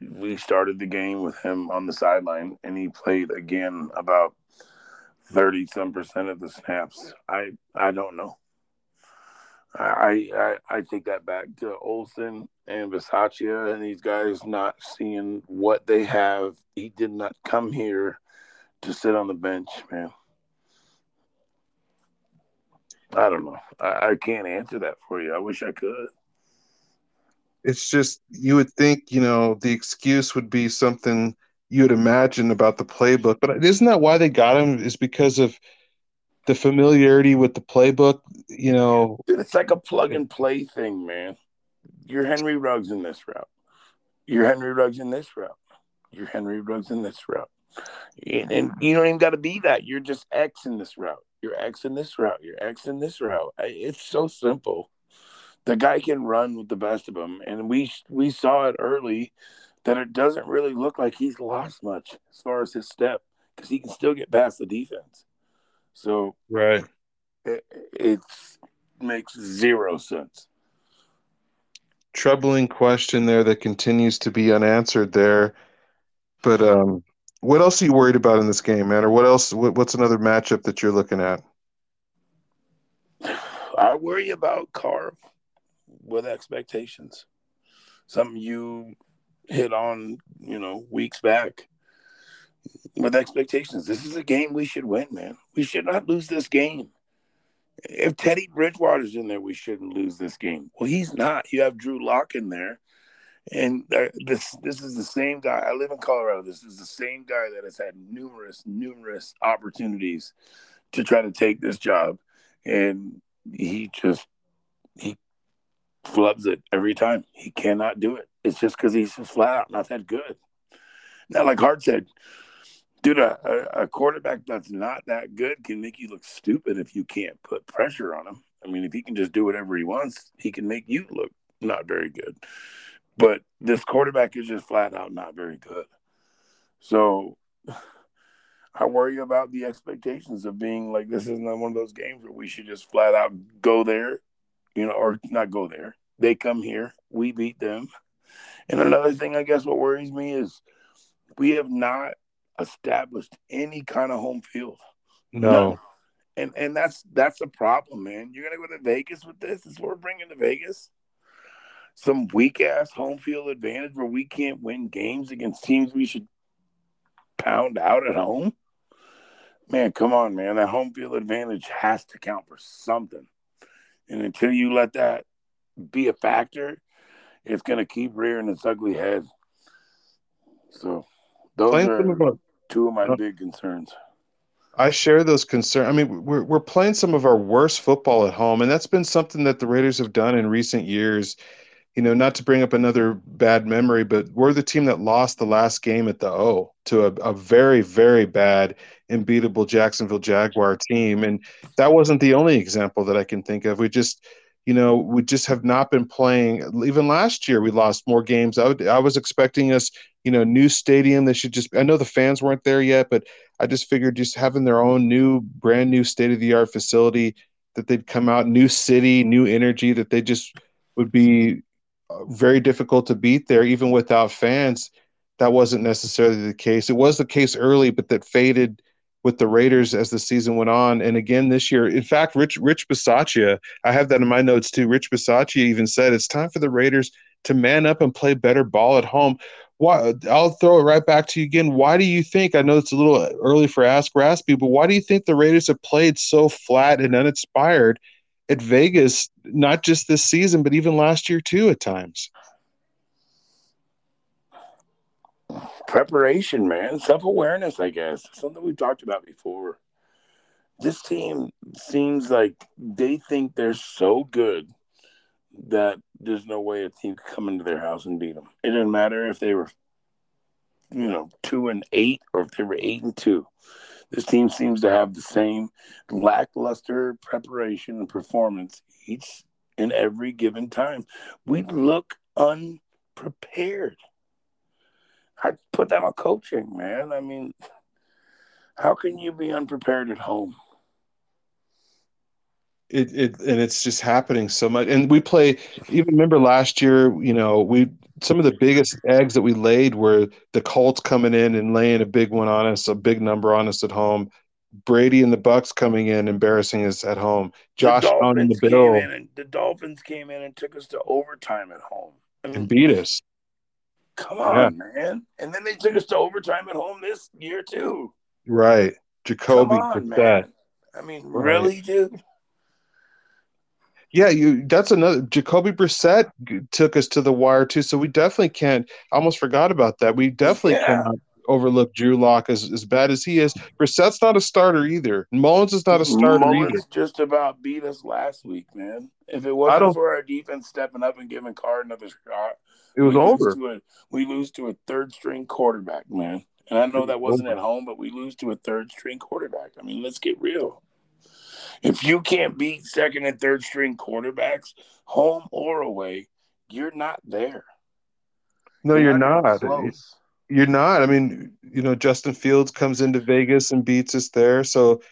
we started the game with him on the sideline and he played again about 30 some percent of the snaps. I I don't know. I I I take that back to Olson and Bisaccia and these guys not seeing what they have. He did not come here to sit on the bench, man. I don't know. I, I can't answer that for you. I wish I could. It's just you would think, you know, the excuse would be something you would imagine about the playbook, but isn't that why they got him? Is because of the familiarity with the playbook, you know. Dude, it's like a plug and play thing, man. You're Henry Ruggs in this route. You're Henry Ruggs in this route. You're Henry Ruggs in this route. And, and you don't even got to be that. You're just X in this route. You're X in this route. You're X in this route. It's so simple. The guy can run with the best of them, and we we saw it early that it doesn't really look like he's lost much as far as his step because he can still get past the defense. So right, it it's, makes zero sense. Troubling question there that continues to be unanswered there. But um, what else are you worried about in this game, man? Or what else? What, what's another matchup that you're looking at? I worry about Carr with expectations. Something you hit on, you know, weeks back with expectations. This is a game we should win, man. We should not lose this game. If Teddy Bridgewater's in there, we shouldn't lose this game. Well, he's not. You have Drew Lock in there, and uh, this this is the same guy. I live in Colorado. This is the same guy that has had numerous numerous opportunities to try to take this job, and he just he flubs it every time. He cannot do it. It's just because he's just flat out not that good. Now, like Hart said, dude, a, a quarterback that's not that good can make you look stupid if you can't put pressure on him. I mean, if he can just do whatever he wants, he can make you look not very good. But this quarterback is just flat out not very good. So (sighs) I worry about the expectations of being like this is not one of those games where we should just flat out go there, you know, or not go there. They come here, we beat them. And another thing, I guess, what worries me is we have not established any kind of home field. No. no. And and that's that's a problem, man. You're gonna go to Vegas with this. Is what we're bringing to Vegas. Some weak ass home field advantage where we can't win games against teams we should pound out at home. Man, come on, man. That home field advantage has to count for something. And until you let that be a factor, it's going to keep rearing its ugly head. So, those Playing are two of my uh, big concerns. I share those concerns. I mean, we're we're playing some of our worst football at home, and that's been something that the Raiders have done in recent years you know, not to bring up another bad memory, but we're the team that lost the last game at the O to a, a, very, very bad, unbeatable Jacksonville Jaguar team. And that wasn't the only example that I can think of. We just, you know, we just have not been playing. Even last year, we lost more games. I, would, I was expecting us, you know, new stadium. They should just, I know the fans weren't there yet, but I just figured just having their own new, brand new state of the art facility that they'd come out, new city, new energy, that they just would be uh, very difficult to beat there, even without fans. That wasn't necessarily the case. It was the case early, but that faded with the Raiders as the season went on. And again this year, in fact, Rich Rich Bisaccia, I have that in my notes too. Rich Bisaccia even said it's time for the Raiders to man up and play better ball at home. Why, I'll throw it right back to you again. Why do you think? I know it's a little early for Ask Raspy, but why do you think the Raiders have played so flat and uninspired at Vegas, not just this season, but even last year too, at times. Preparation, man, self awareness, I guess, something we've talked about before. This team seems like they think they're so good that there's no way a team could come into their house and beat them. It didn't matter if they were, you know, two and eight or if they were eight and two. This team seems to have the same lackluster preparation and performance each and every given time. We look unprepared. I put that on coaching, man. I mean, how can you be unprepared at home? It, it and it's just happening so much. And we play. Even remember last year, you know, we some of the biggest eggs that we laid were the Colts coming in and laying a big one on us, a big number on us at home. Brady and the Bucs coming in, embarrassing us at home. Josh Allen and the Bill. And the Dolphins came in and took us to overtime at home. I mean, and beat us. Come on, yeah. man. And then they took us to overtime at home this year too. Right. Jacoby on, man. I mean, right. really, dude? Yeah, you. That's another. Jacoby Brissett took us to the wire too, so we definitely can't. I almost forgot about that. We definitely yeah. cannot overlook Drew Lock as, as bad as he is. Brissett's not a starter either. Mullens is not a starter Mullens either. just about beat us last week, man. If it wasn't for our defense stepping up and giving Carr another shot, it was over. A, we lose to a third string quarterback, man. And I know that wasn't at home, but we lose to a third string quarterback. I mean, let's get real. If you can't beat second and third string quarterbacks, home or away, you're not there. No, you're, even not. close. You're not. I mean, you know, Justin Fields comes into Vegas and beats us there. So,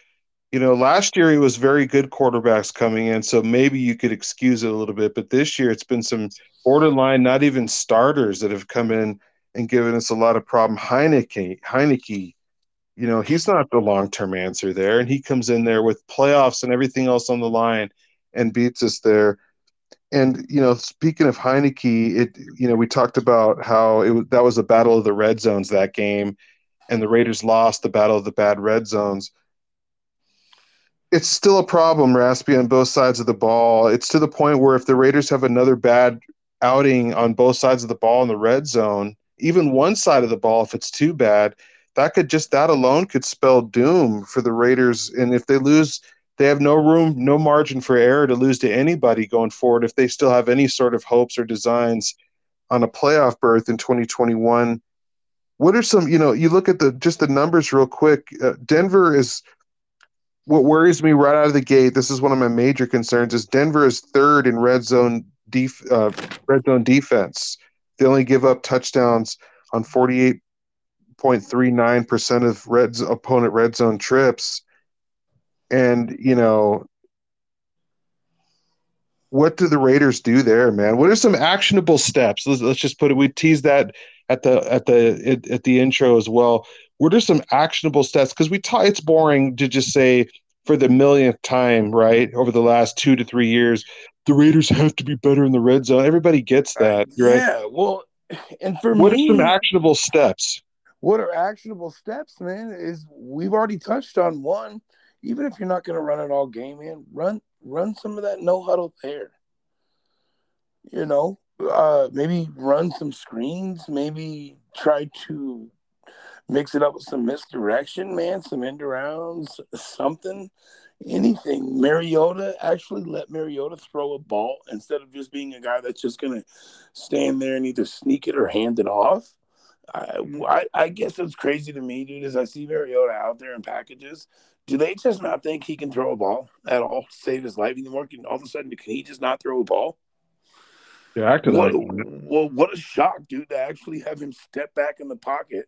you know, last year he was very good quarterbacks coming in, so maybe you could excuse it a little bit. But this year it's been some borderline, not even starters that have come in and given us a lot of problem. Heinicke, Heinicke, you know, he's not the long term answer there, and he comes in there with playoffs and everything else on the line and beats us there. And you know, speaking of Heinicke, it you know we talked about how it that was a battle of the red zones that game, and the Raiders lost the battle of the bad red zones. It's still a problem, Raspy, on both sides of the ball. It's to the point where if the Raiders have another bad outing on both sides of the ball in the red zone, even one side of the ball, if it's too bad, that could just that alone could spell doom for the Raiders. And if they lose, they have no room, no margin for error to lose to anybody going forward if they still have any sort of hopes or designs on a playoff berth in 2021. What are some, you know, you look at the just the numbers real quick. Uh, Denver is what worries me right out of the gate. This is one of my major concerns. Is Denver is third in red zone def, uh, red zone defense. They only give up touchdowns on 48.39% of red opponent red zone trips. And, you know, what do the Raiders do there, man? What are some actionable steps? Let's, let's just put it. We teased that at the at the at the intro as well. What are some actionable steps? Because we talk, it's boring to just say for the millionth time, right? Over the last two to three years, the Raiders (laughs) have to be better in the red zone. Everybody gets that, right? Yeah, well, and for What are some actionable steps? what are actionable steps, man? Is we've already touched on one. Even if you're not going to run it all game, man, run run some of that no huddle there. You know, uh, maybe run some screens. Maybe try to mix it up with some misdirection, man. Some end arounds, something, anything. Mariota actually let Mariota throw a ball instead of just being a guy that's just going to stand there and either sneak it or hand it off. I, mm-hmm. I, I guess it's crazy to me, dude, as I see Mariota out there in packages. Do they just not think he can throw a ball at all, to save his life anymore? Can all of a sudden can he just not throw a ball? You're acting What, like well, what a shock, dude, to actually have him step back in the pocket.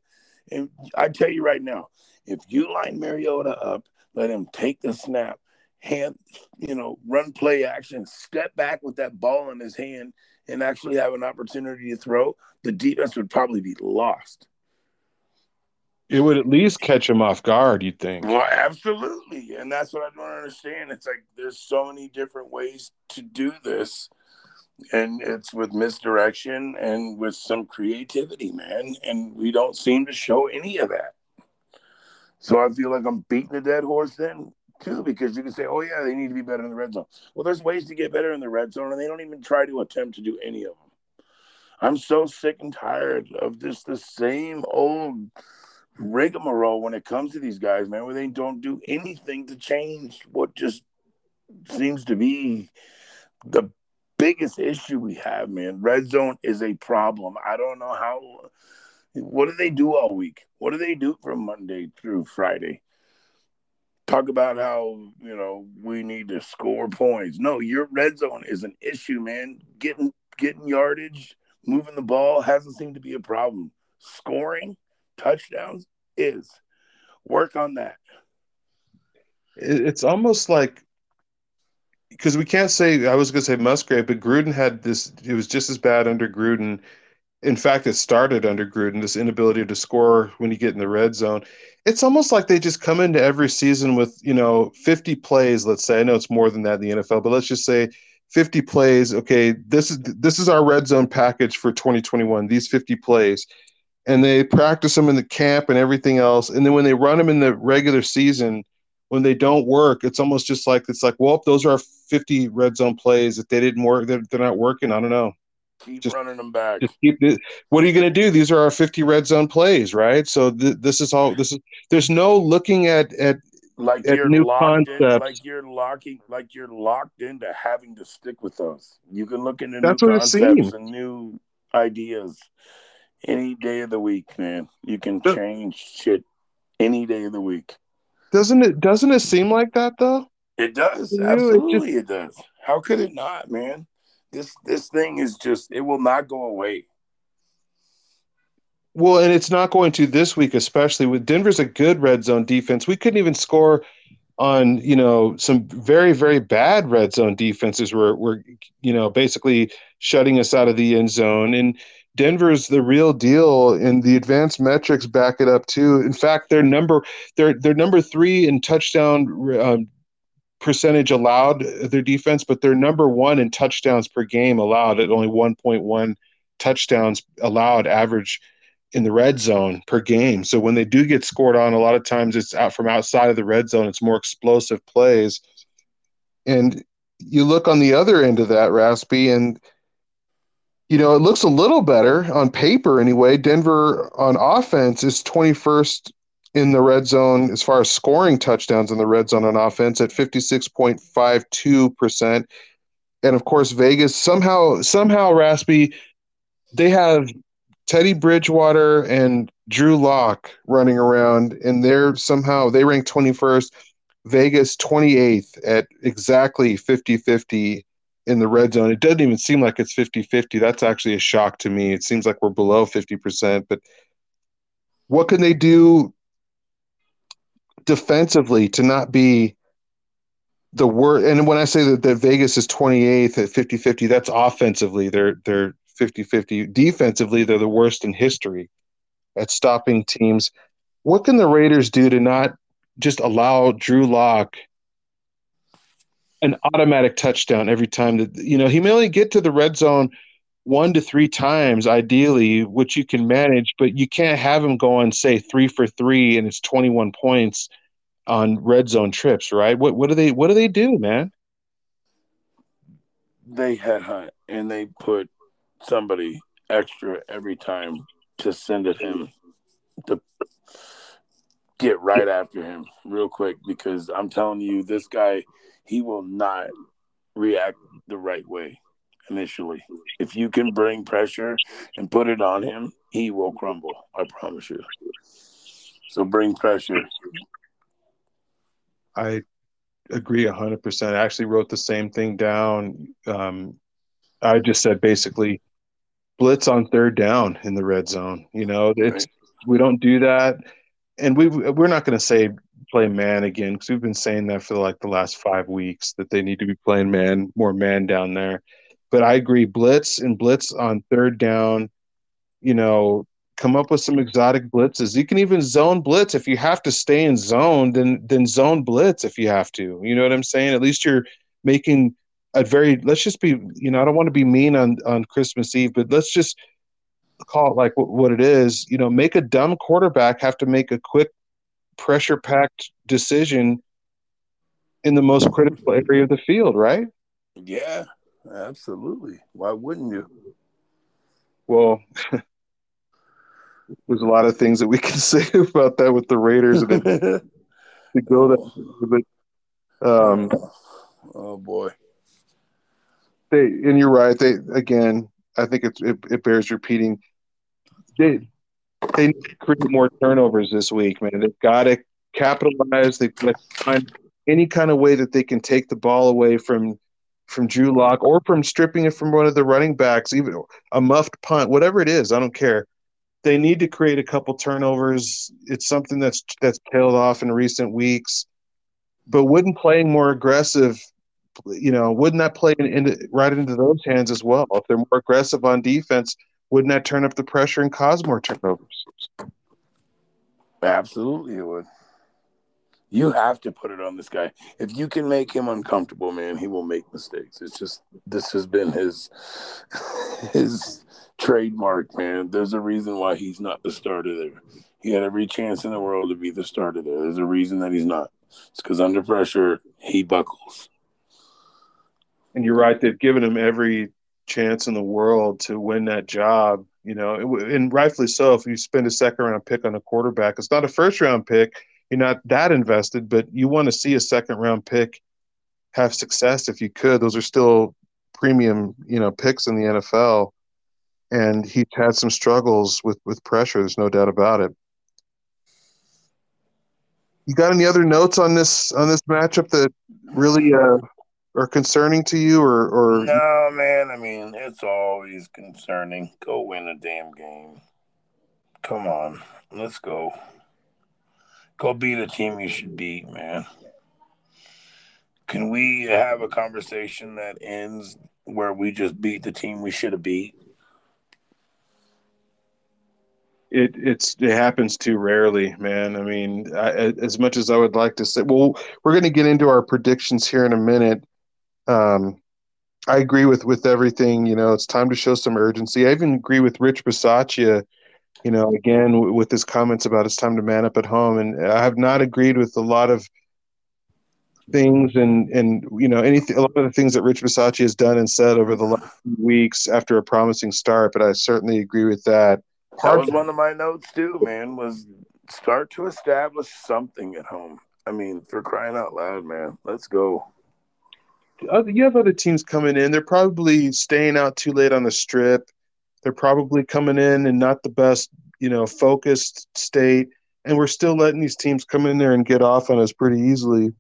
And I tell you right now, if you line Mariota up, let him take the snap, hand, you know, run play action, step back with that ball in his hand, and actually have an opportunity to throw, the defense would probably be lost. it would at least catch him off guard. You'd think. Well, absolutely. And that's what I don't understand. It's like there's so many different ways to do this. And it's with misdirection and with some creativity, man. And we don't seem to show any of that. So I feel like I'm beating a dead horse then too, because you can say, Oh yeah, they need to be better in the red zone. Well, there's ways to get better in the red zone, and they don't even try to attempt to do any of them. I'm so sick and tired of this the same old rigmarole when it comes to these guys, man, where they don't do anything to change what just seems to be the biggest issue we have, man. Red zone is a problem. I don't know how. What do they do all week? What do they do from Monday through Friday? Talk about how you know we need to score points. No, your red zone is an issue, man. Getting getting yardage, moving the ball hasn't seemed to be a problem. Scoring touchdowns is. Work on that. It's almost like because we can't say I was going to say Musgrave, but Gruden had this. It was just as bad under Gruden. In fact, it started under Gruden. This inability to score when you get in the red zone. It's almost like they just come into every season with you know 50 plays. Let's say I know it's more than that in the NFL, but let's just say 50 plays. Okay, this is this is our red zone package for 2021. These 50 plays, and they practice them in the camp and everything else. And then when they run them in the regular season, when they don't work, it's almost just like it's like, well, those are our 50 red zone plays. If they didn't work, they're, they're not working. I don't know. Keep Just- running them back. Just keep it. What are you going to do? These are our 50 red zone plays, right? So th- this is all. This is. There's no looking at at like at you're new locked in, concepts. like you're locking, like you're locked into having to stick with those. You can look into That's new what concepts and new ideas any day of the week, man. You can change shit any day of the week. doesn't it doesn't it seem like that though? It does. You, it Absolutely, it does. How could it not, man? This this thing is just it will not go away. Well, and it's not going to this week, especially with Denver's a good red zone defense. We couldn't even score on, you know, some very, very bad red zone defenses were were, you know, basically shutting us out of the end zone. And Denver's the real deal, and the advanced metrics back it up too. In fact, they're number they're they're number three in touchdown um, percentage allowed their defense, but they're number one in touchdowns per game allowed at only one point one touchdowns allowed average in the red zone per game. So when they do get scored on, a lot of times it's out from outside of the red zone. It's more explosive plays. And you look on the other end of that, Raspy, and you know, it looks a little better on paper anyway. Denver on offense is 21st in the red zone as far as scoring touchdowns in the red zone on offense at 56.52%. And of course, Vegas somehow, somehow, Raspy, they have Teddy Bridgewater and Drew Lock running around, and they're somehow they rank 21st, Vegas 28th at exactly 50 50 in the red zone. It doesn't even seem like it's 50 50. That's actually a shock to me. It seems like we're below 50%. But what can they do defensively to not be the worst? And when I say that, that Vegas is 28th at 50 50, that's offensively. They're, they're 50 50. Defensively, they're the worst in history at stopping teams. What can the Raiders do to not just allow Drew Lock an automatic touchdown every time that you know he may only get to the red zone one to three times ideally, which you can manage, but you can't have him going say three for three and it's 21 points on red zone trips, right? What what do they what do they do, man? They headhunt and they put somebody extra every time to send at him to get right after him real quick because I'm telling you, this guy, he will not react the right way initially. If you can bring pressure and put it on him, he will crumble. I promise you. So bring pressure. I agree 100%. I actually wrote the same thing down. Um, I just said basically blitz on third down in the red zone. You know, it's right. we don't do that, and we we're not going to say play man again because we've been saying that for like the last five weeks that they need to be playing man more man down there. But I agree, blitz and blitz on third down. You know, come up with some exotic blitzes. You can even zone blitz if you have to stay in zone. Then then zone blitz if you have to. You know what I'm saying? At least you're making a very let's just be you know I don't want to be mean on on Christmas Eve, but let's just call it like what it is. You know, make a dumb quarterback have to make a quick pressure packed decision in the most critical area of the field, right? Yeah, absolutely. Why wouldn't you? Well, (laughs) there's a lot of things that we can (laughs) say about that with the Raiders and (laughs) to go that but um oh boy they and you're right. They again, I think it, it, it bears repeating. They they need to create more turnovers this week, man. They've got to capitalize. They've got to find any kind of way that they can take the ball away from from Drew Lock or from stripping it from one of the running backs, even a muffed punt, whatever it is. I don't care. They need to create a couple turnovers. It's something that's that's tailed off in recent weeks. But wouldn't playing more aggressive you know, wouldn't that play in, in, right into those hands as well? If they're more aggressive on defense, wouldn't that turn up the pressure and cause more turnovers? Absolutely, it would. You have to put it on this guy. If you can make him uncomfortable, man, he will make mistakes. It's just this has been his (laughs) his trademark, man. There's a reason why he's not the starter there. He had every chance in the world to be the starter there. There's a reason that he's not. It's because under pressure he buckles and you're right. They've given him every chance in the world to win that job. You know, and rightfully so. If you spend a second round pick on a quarterback, it's not a first round pick. You're not that invested, but you want to see a second round pick have success if you could. Those are still premium, you know, picks in the NFL. And he's had some struggles with with pressure. There's no doubt about it. You got any other notes on this on this matchup that really uh, are concerning to you, or or No, man. I mean, it's always concerning. Go win a damn game. Come on, let's go. Go beat a team you should beat, man. Can we have a conversation that ends where we just beat the team we should have beat? it it's it happens too rarely, man. I mean, I, as much as I would like to say, well, we're going to get into our predictions here in a minute. Um, I agree with with everything. You know, it's time to show some urgency. I even agree with Rich Bisaccia. You know, again with his comments about it's time to man up at home, and I have not agreed with a lot of things and and you know anything a lot of the things that Rich Bisaccia has done and said over the last few weeks after a promising start. But I certainly agree with that. That was one of my notes too, man. Was start to establish something at home. I mean, for crying out loud, man, let's go. you have other teams coming in. They're probably staying out too late on the strip. They're probably coming in and not the best, you know, focused state. And we're still letting these teams come in there and get off on us pretty easily.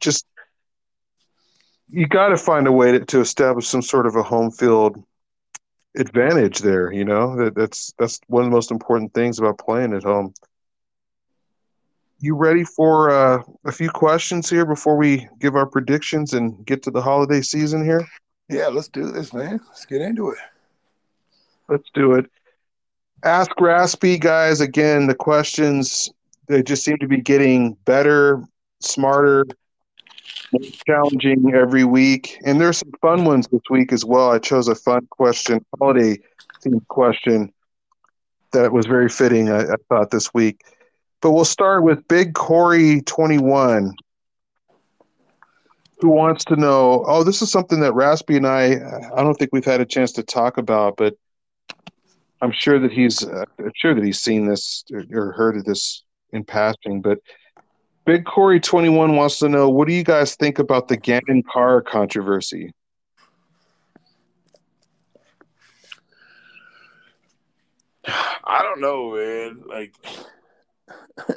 Just you got to find a way to, to establish some sort of a home field advantage there. You know that that's that's one of the most important things about playing at home. You ready for uh, a few questions here before we give our predictions and get to the holiday season here? Yeah, let's do this, man. Let's get into it. Let's do it. Ask Raspy, guys. Again, the questions they just seem to be getting better, smarter, challenging every week. And there's some fun ones this week as well. I chose a fun question, holiday themed question that was very fitting, I, I thought, this week. But we'll start with Big Corey 21, who wants to know. Oh, this is something that Raspy and I, I don't think we've had a chance to talk about, but I'm sure that he's, uh, sure that he's seen this or heard of this in passing. But Big Corey 21 wants to know what do you guys think about the Gannon Carr controversy? (sighs) I don't know, man. Like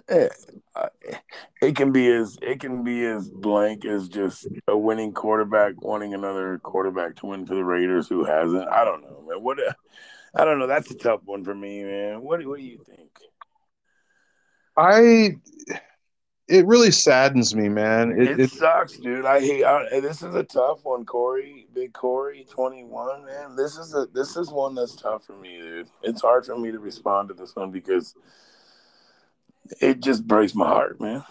it can be as it can be as blank as just a winning quarterback wanting another quarterback to win for the Raiders who hasn't. I don't know, man. What I don't know. That's a tough one for me, man. What what do you think? I it really saddens me, man. It, it, it sucks, dude. I hate. I, this is a tough one, Corey. Big Corey, twenty one, man. This is a this is one that's tough for me, dude. It's hard for me to respond to this one because it just breaks my heart, man.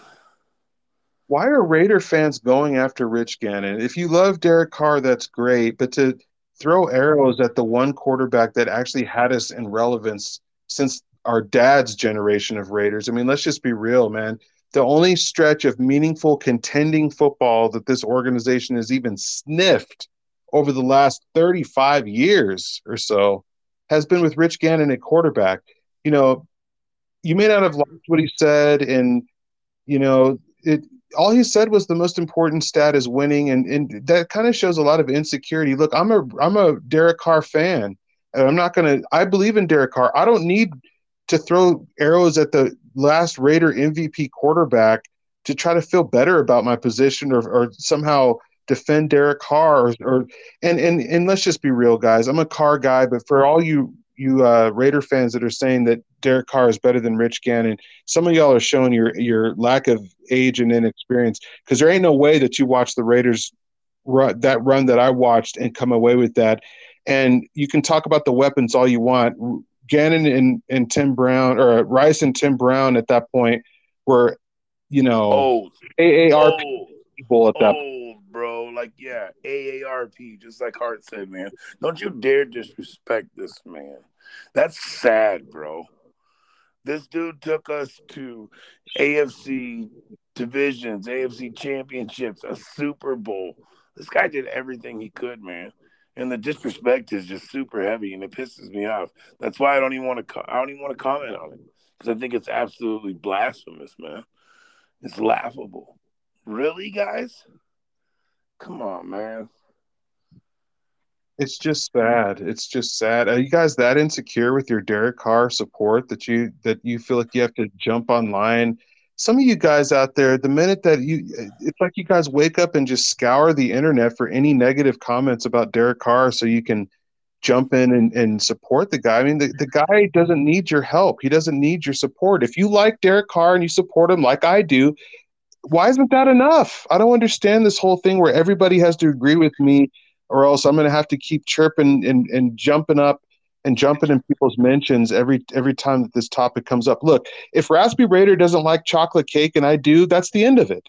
Why are Raider fans going after Rich Gannon? If you love Derek Carr, that's great, but to throw arrows at the one quarterback that actually had us in relevance since our dad's generation of Raiders. I mean, let's just be real, man the only stretch of meaningful contending football that this organization has even sniffed over the last 35 years or so has been with Rich Gannon at quarterback. You know, you may not have liked what he said, and you know, it all he said was the most important stat is winning, and and that kind of shows a lot of insecurity. Look, I'm a I'm a Derek Carr fan, and I'm not gonna. I believe in Derek Carr. I don't need to throw arrows at the last Raider MVP quarterback to try to feel better about my position or, or somehow defend Derek Carr or, or, and and and let's just be real, guys. I'm a Carr guy, but for all you you uh, Raider fans that are saying that Derek Carr is better than Rich Gannon, some of y'all are showing your your lack of age and inexperience because there ain't no way that you watch the Raiders run, that run that I watched and come away with that. And you can talk about the weapons all you want. Gannon and, and Tim Brown or Rice and Tim Brown at that point were, you know, old AARP old. people at that old, bro. Like, yeah, AARP, just like Hart said, man. Don't you dare disrespect this man. That's sad, bro. This dude took us to AFC divisions, AFC championships, a Super Bowl. This guy did everything he could, man and the disrespect is just super heavy and it pisses me off. That's why I don't even want to. I don't even want to comment on it because I think it's absolutely blasphemous, man. It's laughable. Really, guys? Come on, man. It's just sad. It's just sad. Are you guys that insecure with your Derek Carr support that you that you feel like you have to jump online? Some of you guys out there, the minute that you, it's like you guys wake up and just scour the internet for any negative comments about Derek Carr, so you can jump in and, and support the guy. I mean, the, the guy doesn't need your help. He doesn't need your support. If you like Derek Carr and you support him like I do, why isn't that enough? I don't understand this whole thing where everybody has to agree with me or else I'm going to have to keep chirping and, and jumping up and jumping in people's mentions every every time that this topic comes up. Look, if Raspy Raider doesn't like chocolate cake and I do, that's the end of it.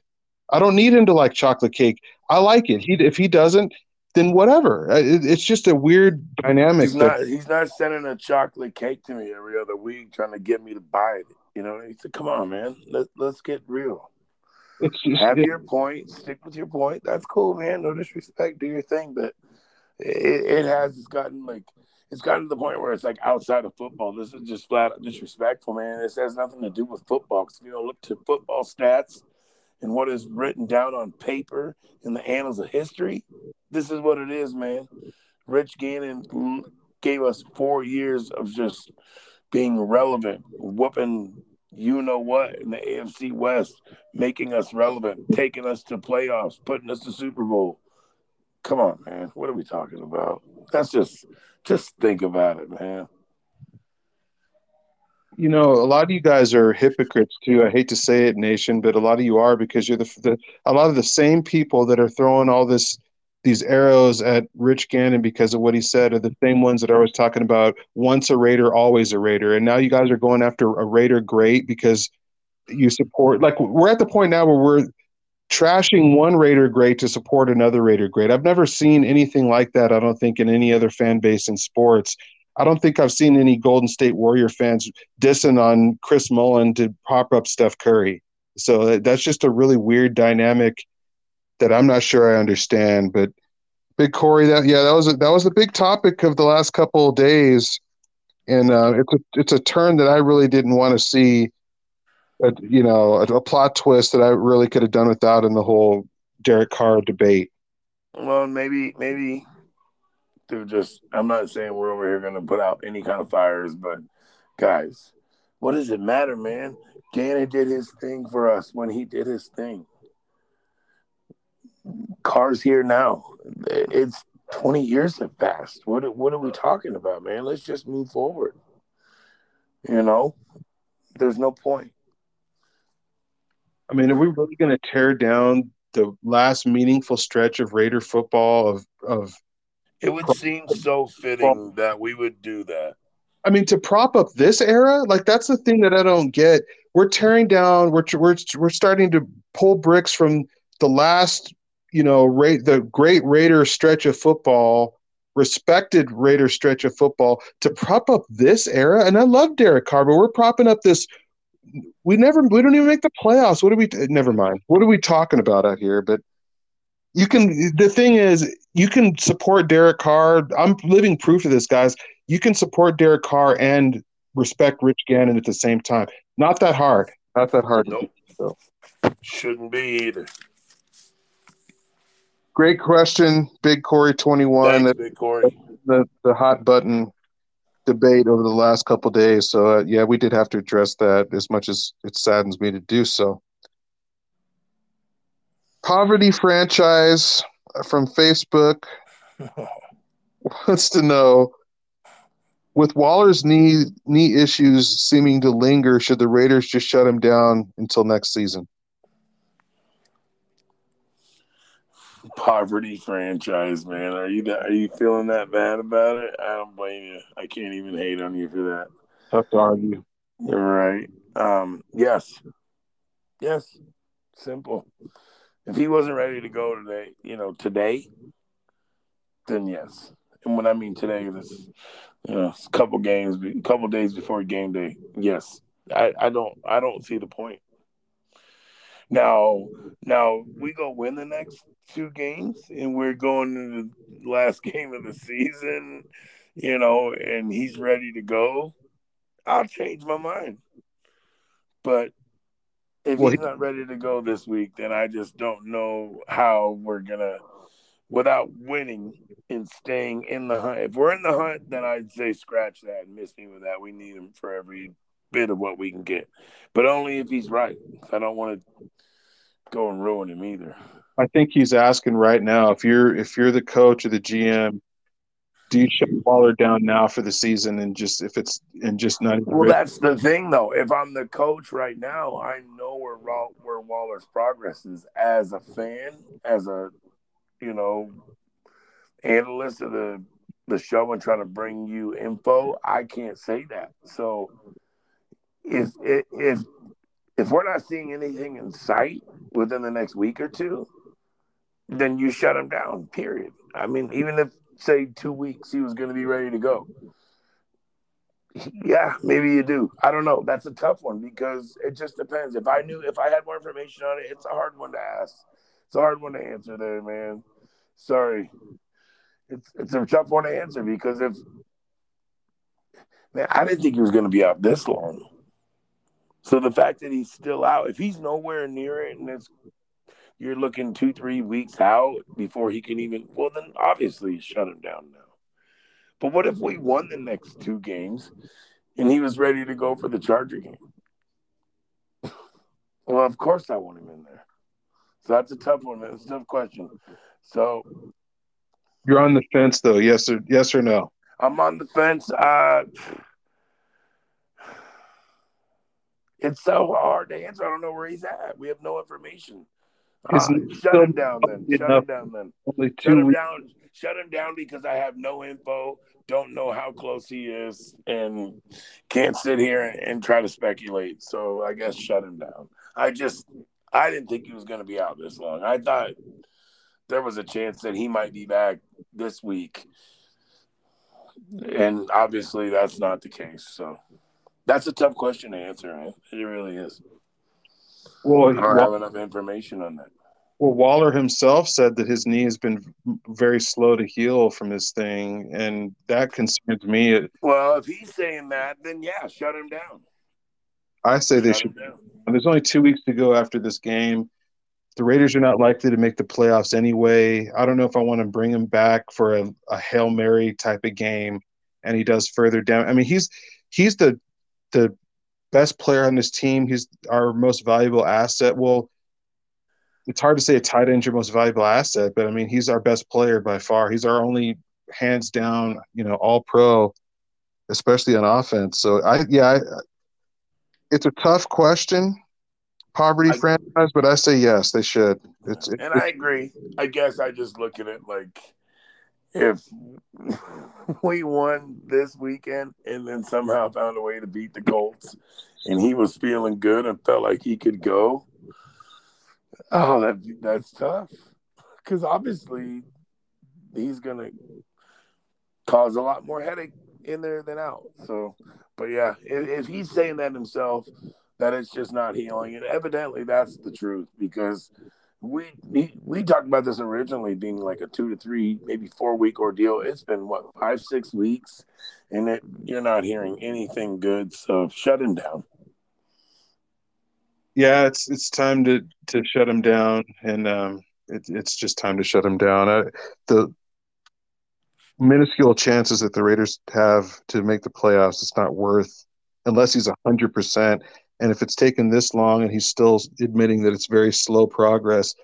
I don't need him to like chocolate cake. I like it. He if he doesn't, then whatever. It, it's just a weird dynamic. He's not. He's not sending a chocolate cake to me every other week, trying to get me to buy it. You know, he said, "Come on, man. Let Let's get real." Have your (laughs) point, stick with your point. That's cool, man. No disrespect, do your thing, but it, it has it's gotten like it's gotten to the point where it's like outside of football. This is just flat disrespectful, man. This has nothing to do with football. Because you know, look to football stats and what is written down on paper in the annals of history. This is what it is, man. Rich Gannon gave us four years of just being relevant, whooping you know what in the AFC West, making us relevant, taking us to playoffs, putting us to Super Bowl. Come on, man. What are we talking about? That's just just think about it, man. You know, a lot of you guys are hypocrites too. I hate to say it, nation, but a lot of you are because you're the, the a lot of the same people that are throwing all this these arrows at Rich Gannon because of what he said are the same ones that I was talking about. Once a Raider, always a Raider. And now you guys are going after a Raider great because you support. Like we're at the point now where we're trashing one Raider great to support another Raider great. I've never seen anything like that. I don't think in any other fan base in sports. I don't think I've seen any Golden State Warrior fans dissing on Chris Mullin to prop up Steph Curry. So uh, that's just a really weird dynamic that I'm not sure I understand. But Big Corey, that yeah, that was a, that was the big topic of the last couple of days, and uh, it's a it's a turn that I really didn't want to see. A, you know, a, a plot twist that I really could have done without in the whole Derek Carr debate. Well, maybe maybe through just I'm not saying we're over here going to put out any kind of fires, but guys, what does it matter, man? Gannon did his thing for us when he did his thing. Carr's here now. It's 20 years have passed. What what are we talking about, man? Let's just move forward. You know, there's no point. I mean, are we really going to tear down the last meaningful stretch of Raider football of of it would seem so fitting that we would do that. I mean, to prop up this era, like that's the thing that I don't get. We're tearing down. We're we're we're starting to pull bricks from the last you know, Ra- the great Raider stretch of football, respected Raider stretch of football to prop up this era. And I love Derek Carr, but we're propping up this. We never, we don't even make the playoffs. What are we? Never mind. What are we talking about out here? But you can. The thing is, you can support Derek Carr. I'm living proof of this, guys. You can support Derek Carr and respect Rich Gannon at the same time. Not that hard. Not that hard. Nope. So. Shouldn't be either. Great question, Big Corey twenty one. Big Corey. The the hot button debate over the last couple days. So uh, yeah, we did have to address that as much as it saddens me to do so. Poverty franchise from Facebook (laughs) wants to know with Waller's knee knee issues seeming to linger, should the Raiders just shut him down until next season? Poverty franchise, man. Are you are you feeling that bad about it? I don't blame you. I can't even hate on you for that. Tough to argue. You're right. Um, yes, yes, simple. If he wasn't ready to go today, you know, today, then yes. And when I mean today, this, you know, a couple games, a couple days before game day. Yes, I, I don't, I don't see the point. Now, now we go win the next two games, and we're going to the last (laughs) game of the season, you know, and he's ready to go. I'll change my mind. But if well, he's not ready to go this week, then I just don't know how we're gonna without winning and staying in the hunt. If we're in the hunt, then I'd say scratch that and miss me with that. We need him for every bit of what we can get, but only if he's right. I don't want to go and ruin him either. I think he's asking right now if you're if you're the coach or the GM, do you shut Waller down now for the season and just if it's and just not? Well, that's the thing though. If I'm the coach right now, I know where where Waller's progress is as a fan, as a you know analyst of the the show and trying to bring you info. I can't say that. So if if if we're not seeing anything in sight within the next week or two, then you shut him down. Period. I mean, even if say two weeks he was going to be ready to go, yeah, maybe you do. I don't know. That's a tough one because it just depends. If I knew, if I had more information on it, it's a hard one to ask. It's a hard one to answer there, man. Sorry. It's it's a tough one to answer because if man, I didn't think he was going to be out this long. So the fact that he's still out, if he's nowhere near it, and it's you're looking two, three weeks out before he can even, well, then obviously shut him down now. But what if we won the next two games and he was ready to go for the Charger game? (laughs) well, of course I want him in there. So that's a tough one. That's a tough question. So you're on the fence, though. Yes or yes or no? I'm on the fence. Uh, it's so hard to answer. I don't know where he's at. We have no information. Uh, shut him down then. Shut him down then. Only two shut him weeks. down. Shut him down because I have no info. Don't know how close he is, and can't sit here and try to speculate. So I guess shut him down. I just I didn't think he was going to be out this long. I thought there was a chance that he might be back this week, and obviously that's not the case. So that's a tough question to answer. Man. It really is. Well, I don't have enough information on that. Well, Waller himself said that his knee has been very slow to heal from this thing, and that concerns me. Well, if he's saying that, then yeah, shut him down. I say shut they should. There's only two weeks to go after this game. The Raiders are not likely to make the playoffs anyway. I don't know if I want to bring him back for a, a hail mary type of game, and he does further down. I mean, he's he's the the best player on this team. He's our most valuable asset. Well, it's hard to say a tight end your most valuable asset, but I mean he's our best player by far. He's our only hands down, you know, all pro, especially on offense. So I yeah, I, it's a tough question, poverty I, franchise, but I say yes, they should. It's, and I agree. I guess I just look at it like if (laughs) we won this weekend and then somehow found a way to beat the Colts and he was feeling good and felt like he could go, oh, that that's tough. Because obviously he's gonna cause a lot more headache in there than out. So, but yeah, if, if he's saying that himself, that it's just not healing, and evidently that's the truth because we we talked about this originally being like a two to three, maybe four week ordeal. It's been what five six weeks, and it, you're not hearing anything good. So shut him down. Yeah, it's it's time to to shut him down, and um, it, it's just time to shut him down. I, the minuscule chances that the Raiders have to make the playoffs, it's not worth unless he's hundred percent and if it's taken this long and he's still admitting that it's very slow progress,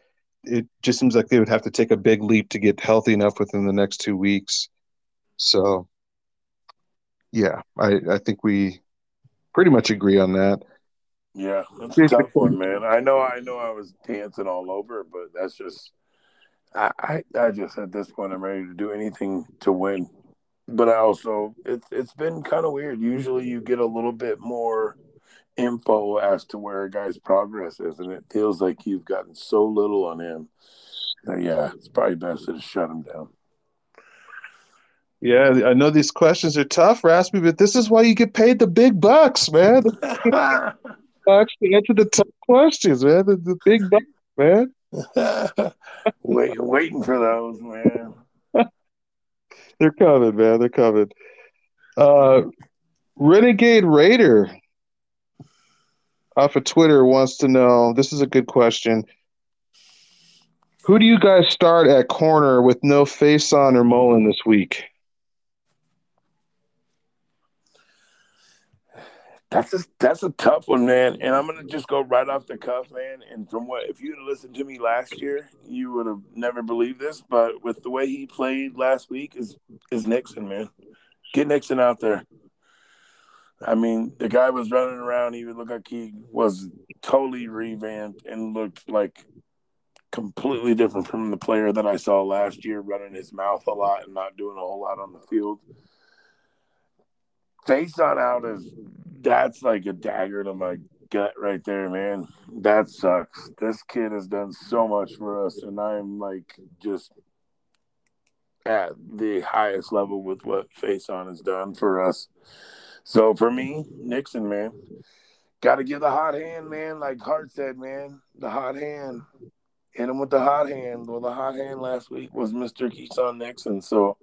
it just seems like they would have to take a big leap to get healthy enough within the next two weeks. So, yeah, I, I think we pretty much agree on that. Yeah, that's a tough one, man. I know, I know, I was dancing all over, but that's just, I, I, I just at this point, I'm ready to do anything to win. But I also, it's it's been kind of weird. Usually, you get a little bit more info as to where a guy's progress is, and it feels like you've gotten so little on him. Yeah, it's probably best to shut him down. Yeah, I know these questions are tough, Raspy, but this is why you get paid the big bucks, man. (laughs) bucks to answer the tough questions, man. The, the big bucks, man. (laughs) Wait, waiting for those, man. (laughs) They're coming, man. They're coming. Uh, Renegade Raider Uh, off of Twitter wants to know this is a good question. Who do you guys start at corner with no Facyson or Mullen this week? That's a that's a tough one, man. And I'm gonna just go right off the cuff, man. And from what if you'd listened to me last year, you would have never believed this. But with the way he played last week, is is Nixon, man. Get Nixon out there. I mean, the guy was running around. He would look like he was totally revamped and looked like completely different from the player that I saw last year, running his mouth a lot and not doing a whole lot on the field. Facyson out is that's like a dagger to my gut right there, man. That sucks. This kid has done so much for us, and I'm like just at the highest level with what Facyson has done for us. So for me, Nixon, man, got to give the hot hand, man. Like Hart said, man, the hot hand. Hit him with the hot hand. Well, the hot hand last week was Mr. Keisean Nixon. So,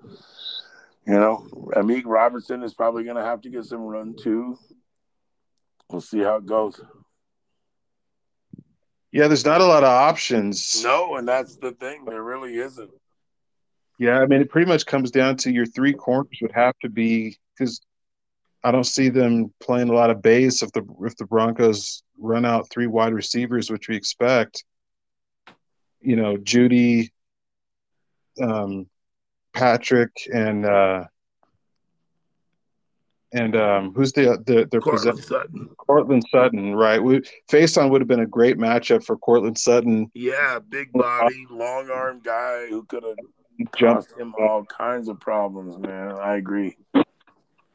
you know, Amik Robertson is probably going to have to get some run too. We'll see how it goes. Yeah, there's not a lot of options. No, and that's the thing. There really isn't. Yeah, I mean, it pretty much comes down to your three corners would have to be because I don't see them playing a lot of base if the if the Broncos run out three wide receivers, which we expect. You know, Jeudy, um, Patrick, and uh, and um, who's the the their Courtland Sutton. Courtland Sutton, right? We Facyson would have been a great matchup for Courtland Sutton. Yeah, big body, long arm guy who could have Jump. caused him all kinds of problems, man. I agree.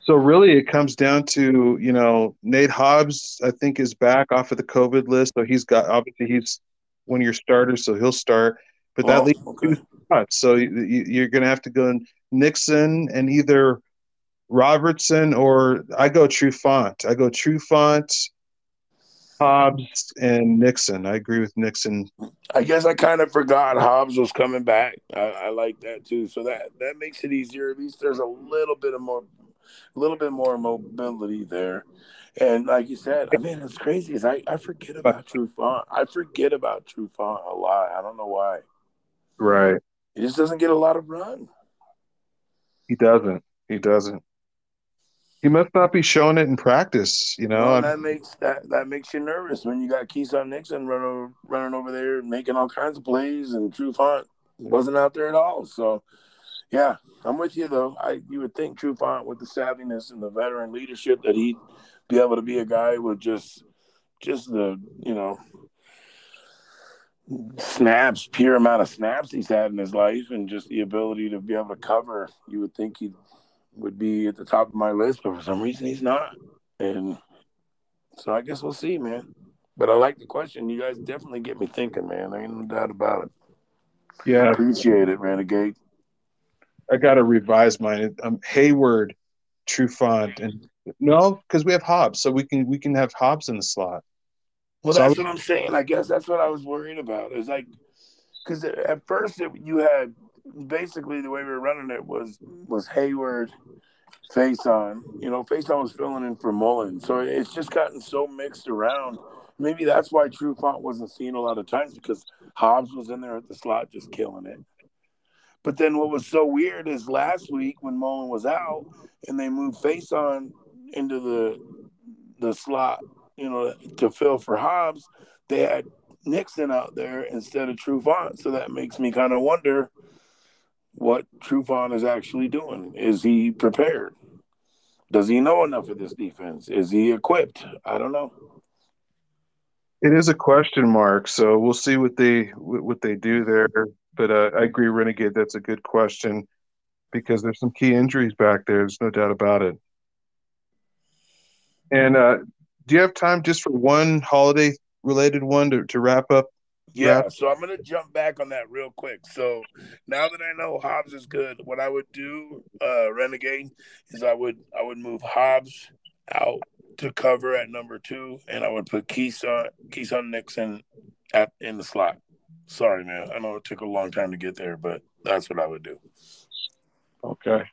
So really, it comes down to you know Nate Hobbs. I think is back off of the COVID list, so he's got obviously he's one of your starters, so he'll start. But that Oh, leaves okay. two spots, so you, you're going to have to go Nixon and either Robertson or I go Trufant. I go Trufant, Hobbs, and Nixon. I agree with Nixon. I guess I kind of forgot Hobbs was coming back. I, I like that too. So that that makes it easier. At least there's a little bit of more, a little bit more mobility there. And like you said, I mean, it's crazy. Is I, I forget about Trufant. I forget about Trufant a lot. I don't know why. Right. He just doesn't get a lot of run. He doesn't. He doesn't. He must not be showing it in practice. You know. Well, that makes that that makes you nervous when you got Keisean Nixon running over, running over there making all kinds of plays, and Trufant wasn't out there at all. So, yeah, I'm with you though. I you would think Trufant with the savviness and the veteran leadership that he'd be able to be a guy with just just the you know snaps, pure amount of snaps he's had in his life, and just the ability to be able to cover. You would think he would be at the top of my list, but for some reason he's not. And so I guess we'll see, man. But I like the question. You guys definitely get me thinking, man. There ain't no doubt about it. yeah. Appreciate it, Renegade. I got to revise mine. Um, Hayward, Trufant, and no, because we have Hobbs, so we can we can have Hobbs in the slot. Well, So- that's what I'm saying. I guess that's what I was worried about. It's like because at first it, you had basically the way we were running it was was Hayward, Facyson. You know, Facyson was filling in for Mullen, so it's just gotten so mixed around. Maybe that's why Trufant wasn't seen a lot of times because Hobbs was in there at the slot just killing it. But then what was so weird is last week when Mullen was out and they moved Facyson into the the slot, you know, to fill for Hobbs, they had Nixon out there instead of Trufant. So that makes me kind of wonder what Trufant is actually doing. Is he prepared? Does he know enough of this defense? Is he equipped? I don't know. It is a question mark, so we'll see what they what they do there. But uh, I agree, Renegade. That's a good question because there's some key injuries back there. There's no doubt about it. And uh, do you have time just for one holiday related one to, to wrap up? Yeah, Yeah. so I'm gonna jump back on that real quick. So now that I know Hobbs is good, what I would do, uh, Renegade, is I would I would move Hobbs out to cover at number two, and I would put Keisean Keisean Nixon at in the slot. Sorry, man. I know it took a long time to get there, but that's what I would do. Okay.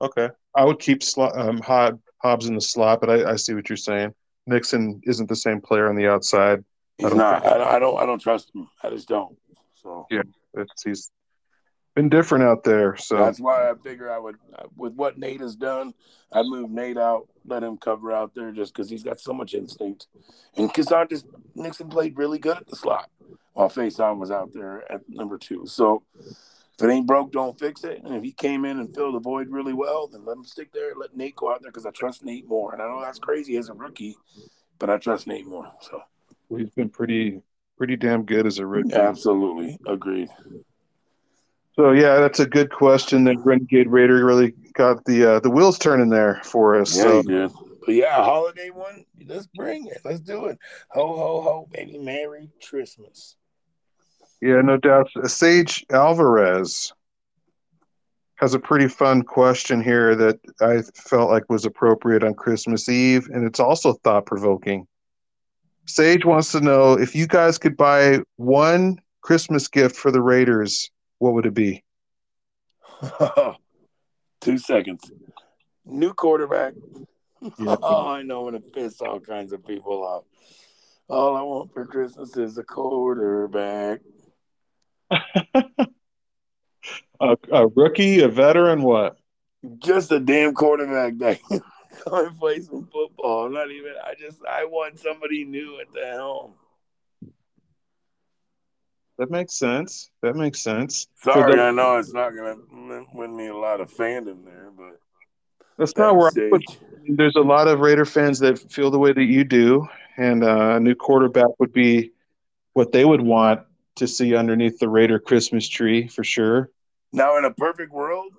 Okay. I would keep slot, um, Hob, Hobbs in the slot, but I, I see what you're saying. Nixon isn't the same player on the outside. I He's don't not. I, I don't. I don't trust him. I just don't. So Yeah. It's, he's been different out there. So that's why I figure I would, with what Nate has done, I'd move Nate out, let him cover out there just because he's got so much instinct. And Cassandra Nixon played really good at the slot while Facyson was out there at number two. So if it ain't broke, don't fix it. And if he came in and filled the void really well, then let him stick there. Let Nate go out there because I trust Nate more. And I know that's crazy as a rookie, but I trust Nate more. So he's been pretty pretty damn good as a rookie. absolutely agreed. So yeah, that's a good question. That Renegade Raider really got the uh, the wheels turning there for us. Yeah, so did. But yeah, holiday one. Let's bring it. Let's do it. Ho ho ho, baby! Merry Christmas. Yeah, no doubt. Sage Alvarez has a pretty fun question here that I felt like was appropriate on Christmas Eve, and it's also thought provoking. Sage wants to know if you guys could buy one Christmas gift for the Raiders, what would it be? (laughs) Two seconds. New quarterback. Yeah. (laughs) Oh, I know I'm going to piss all kinds of people off. All I want for Christmas is a quarterback. (laughs) A, a rookie, a veteran, what? Just a damn quarterback that can come and play some football. Not even. I just. I want somebody new at the helm. That makes sense. That makes sense. Sorry, the- I know it's not gonna win me a lot of fandom there, but That's not where I put there's a lot of Raider fans that feel the way that you do, and uh, a new quarterback would be what they would want to see underneath the Raider Christmas tree for sure. Now, in a perfect world,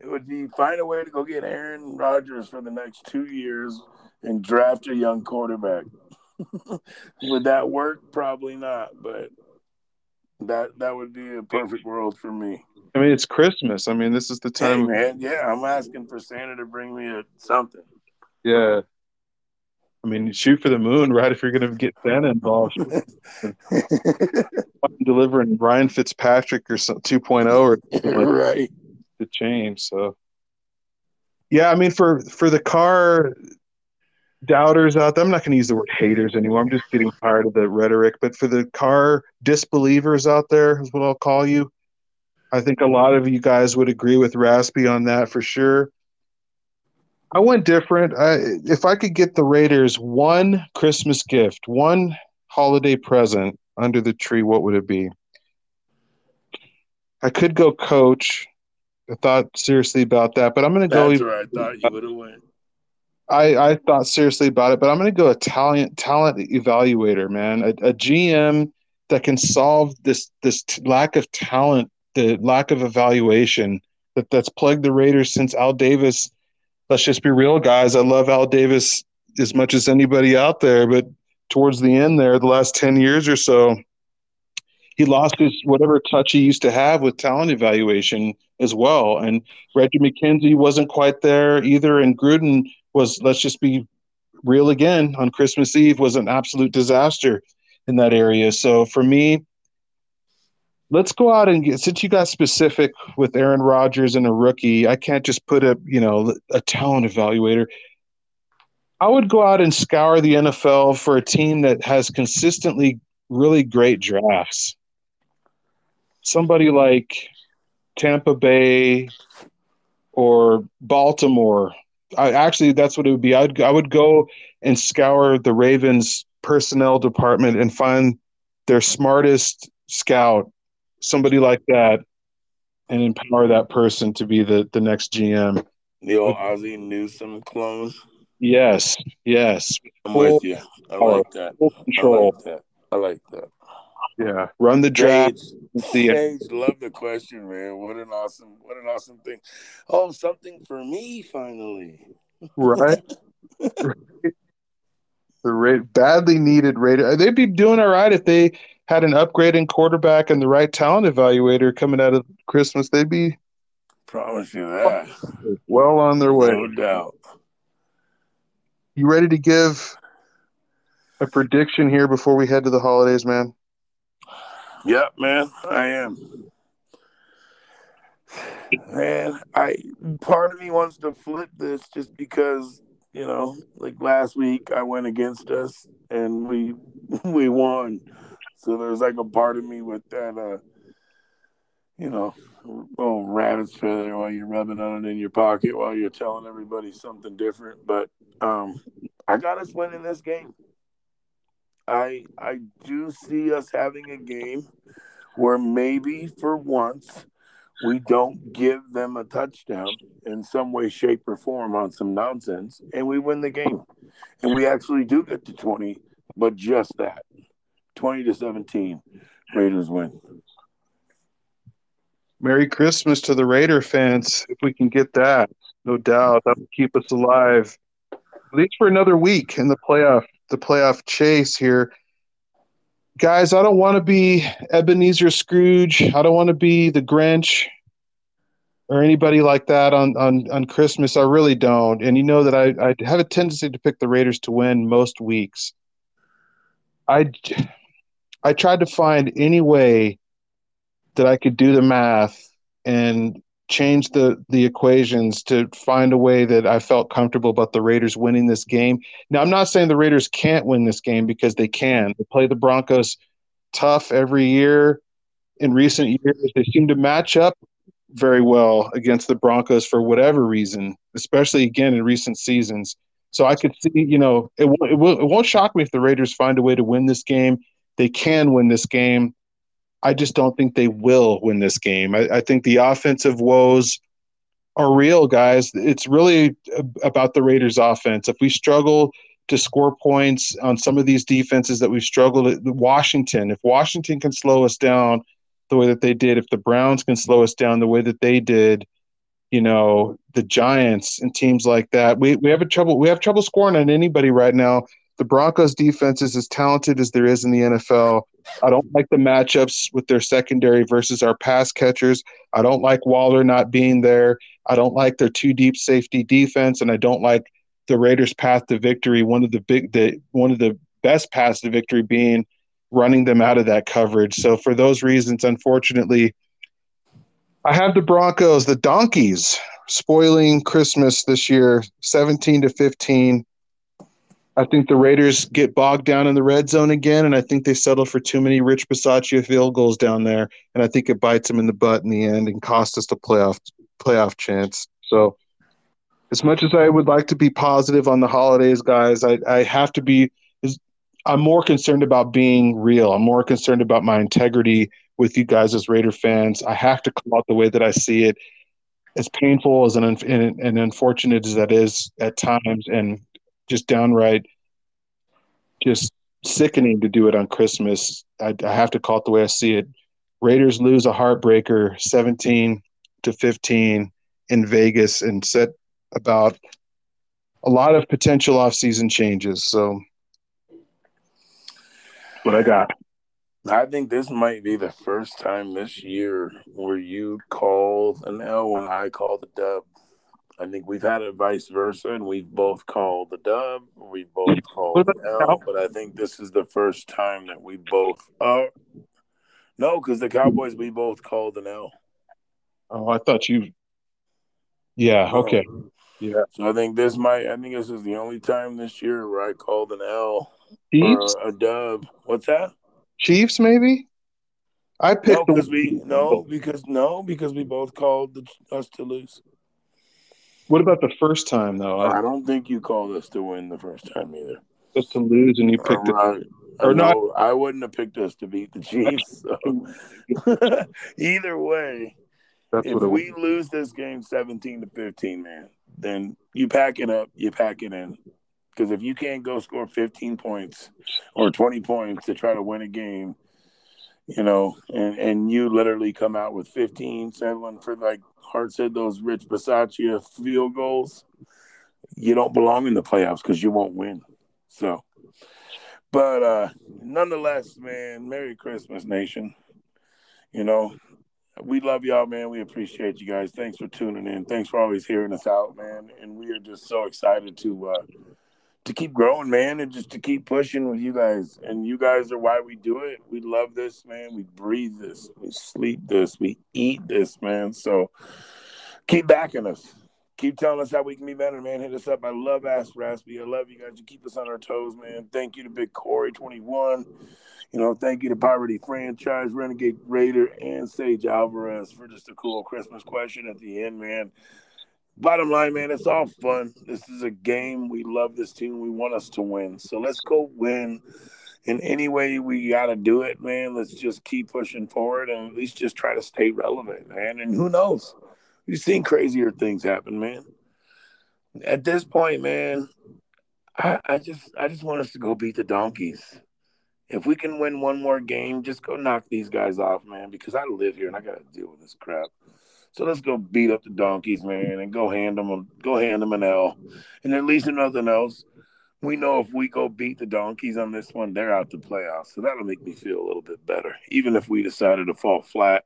it would be find a way to go get Aaron Rodgers for the next two years and draft a young quarterback. (laughs) would that work? Probably not, but that that would be a perfect world for me. I mean, it's Christmas. I mean, this is the Hey, time. man, yeah, I'm asking for Santa to bring me a something. yeah. I mean, shoot for the moon, right? If you're going to get Santa involved, (laughs) delivering Ryan Fitzpatrick or some 2.0 or right. to change. So, yeah, I mean, for for the Carr doubters out there, I'm not going to use the word haters anymore. I'm just getting tired of the rhetoric. But for the Carr disbelievers out there, is what I'll call you. I think a lot of you guys would agree with Raspy on that for sure. I went different. I, if I could get the Raiders one Christmas gift, one holiday present under the tree, what would it be? I could go coach. I thought seriously about that, but I'm going to go. That's I thought you would have went. I, I thought seriously about it, but I'm going to go a talent talent evaluator, man, a, a GM that can solve this this t- lack of talent, the lack of evaluation that that's plagued the Raiders since Al Davis. Let's just be real, guys. I love Al Davis as much as anybody out there, but towards the end there, the last ten years or so, he lost his whatever touch he used to have with talent evaluation as well. And Reggie McKenzie wasn't quite there either, and Gruden was let's just be real again on Christmas Eve was an absolute disaster in that area. So for me, let's go out and get since you got specific with Aaron Rodgers and a rookie, I can't just put a you know a talent evaluator. I would go out and scour the NFL for a team that has consistently really great drafts. Somebody like Tampa Bay or Baltimore I actually that's what it would be. I'd I would go and scour the Ravens personnel department and find their smartest scout, somebody like that, and empower that person to be the the next GM. The old Ozzie Newsome clone. Yes, yes, I'm with you. I like that. full I like that. I like that. Yeah, run the draft. Sage, love the question, man. What an awesome, what an awesome thing. Oh, something for me finally. right. (laughs) the Ra- badly needed Raider. They'd be doing all right if they had an upgrade in quarterback and the right talent evaluator coming out of Christmas. They'd be Promise you that. well on their way. No doubt. You ready to give a prediction here before we head to the holidays, man? Yep, man, I am. Man, I part of me wants to flip this just because you know, like last week I went against us and we (laughs) we won. So there's like a part of me with that uh you know, little rabbit's feather while you're rubbing on it in your pocket while you're telling everybody something different. But um, I got us winning this game. I I do see us having a game where maybe for once we don't give them a touchdown in some way, shape, or form on some nonsense, and we win the game. And we actually do get to 20, but just that 20 to 17, Raiders win. Merry Christmas to the Raider fans. If we can get that, no doubt that will keep us alive at least for another week in the playoff the playoff chase here. Guys, I don't want to be Ebenezer Scrooge. I don't want to be the Grinch or anybody like that on, on, on Christmas. I really don't. And you know that I, I have a tendency to pick the Raiders to win most weeks. I, I tried to find any way that I could do the math and change the the equations to find a way that I felt comfortable about the Raiders winning this game. Now I'm not saying the Raiders can't win this game because they can. They play the Broncos tough every year. In recent years, they seem to match up very well against the Broncos for whatever reason, especially again in recent seasons. So I could see, you know, it, it, will, it won't shock me if the Raiders find a way to win this game. They can win this game. I just don't think they will win this game. I, I think the offensive woes are real, guys. It's really about the Raiders' offense. If we struggle to score points on some of these defenses that we've struggled at Washington, if Washington can slow us down the way that they did, if the Browns can slow us down the way that they did, you know, the Giants and teams like that, we, we have a trouble we have trouble scoring on anybody right now the Broncos defense is as talented as there is in the NFL. I don't like the matchups with their secondary versus our pass catchers. I don't like Waller not being there. I don't like their two deep safety defense, and I don't like the Raiders' path to victory. One of the big, the one of the best paths to victory being running them out of that coverage. So for those reasons, unfortunately, I have the Broncos, the donkeys, spoiling Christmas this year, seventeen to fifteen. I think the Raiders get bogged down in the red zone again, and I think they settle for too many Rich Bisaccia field goals down there, and I think it bites them in the butt in the end and costs us the playoff playoff chance. So, as much as I would like to be positive on the holidays, guys, I, I have to be. I'm more concerned about being real. I'm more concerned about my integrity with you guys as Raider fans. I have to call out the way that I see it. As painful as an and, and unfortunate as that is at times, and just downright just sickening to do it on Christmas. I, I, have to call it the way I see it. Raiders lose a heartbreaker 17 to 15 in Vegas and set about a lot of potential offseason changes. So, what I got. I think this might be the first time this year where you call an L and I call the dub. I think we've had it vice versa, and we've both called the dub. We've both called L, but I think this is the first time that we both. Uh, no, because the Cowboys we both called an L. Oh, I thought you. Yeah. Okay. Yeah. So I think this might. I think this is the only time this year where I called an L Chiefs? or a dub. What's that? Chiefs, maybe. I picked no, because we no because no because we both called the, us to lose. What about the first time though? I, I don't think you called us to win the first time either. Just to lose, and you picked right. it, or no, not? I wouldn't have picked us to beat the Chiefs. So. (laughs) either way, That's if we was. lose this game seventeen to fifteen, man, then you pack it up, you pack it in. Because if you can't go score fifteen points or twenty points to try to win a game, you know, and and you literally come out with 15, settling for like Hart said, those Rich Bisaccia field goals, you don't belong in the playoffs because you won't win. So, but uh nonetheless, man, Merry Christmas, Nation. You know, we love y'all, man. We appreciate you guys. Thanks for tuning in. Thanks for always hearing us out, man. And we are just so excited to uh to keep growing, man, and just to keep pushing with you guys. And you guys are why we do it. We love this, man. We breathe this. We sleep this. We eat this, man. So keep backing us. keep telling us how we can be better, man. Hit us up. I love Ask Raspy. I love you guys. You keep us on our toes, man. Thank you to Big Corey 21. You know, thank you to Poverty Franchise, Renegade Raider, and Sage Alvarez for just a cool Christmas question at the end, man. Bottom line, man, it's all fun. This is a game. We love this team. We want us to win. So let's go win in any way we got to do it, man. Let's just keep pushing forward and at least just try to stay relevant, man. And who knows? We've seen crazier things happen, man. At this point, man, I, I just I just want us to go beat the donkeys if we can win one more game, just go knock these guys off, man, because I live here and I got to deal with this crap. So let's go beat up the donkeys, man, and go hand them, a, go hand them an L. And at least if nothing else, we know if we go beat the donkeys on this one, they're out the playoffs. So that'll make me feel a little bit better. Even if we decided to fall flat, at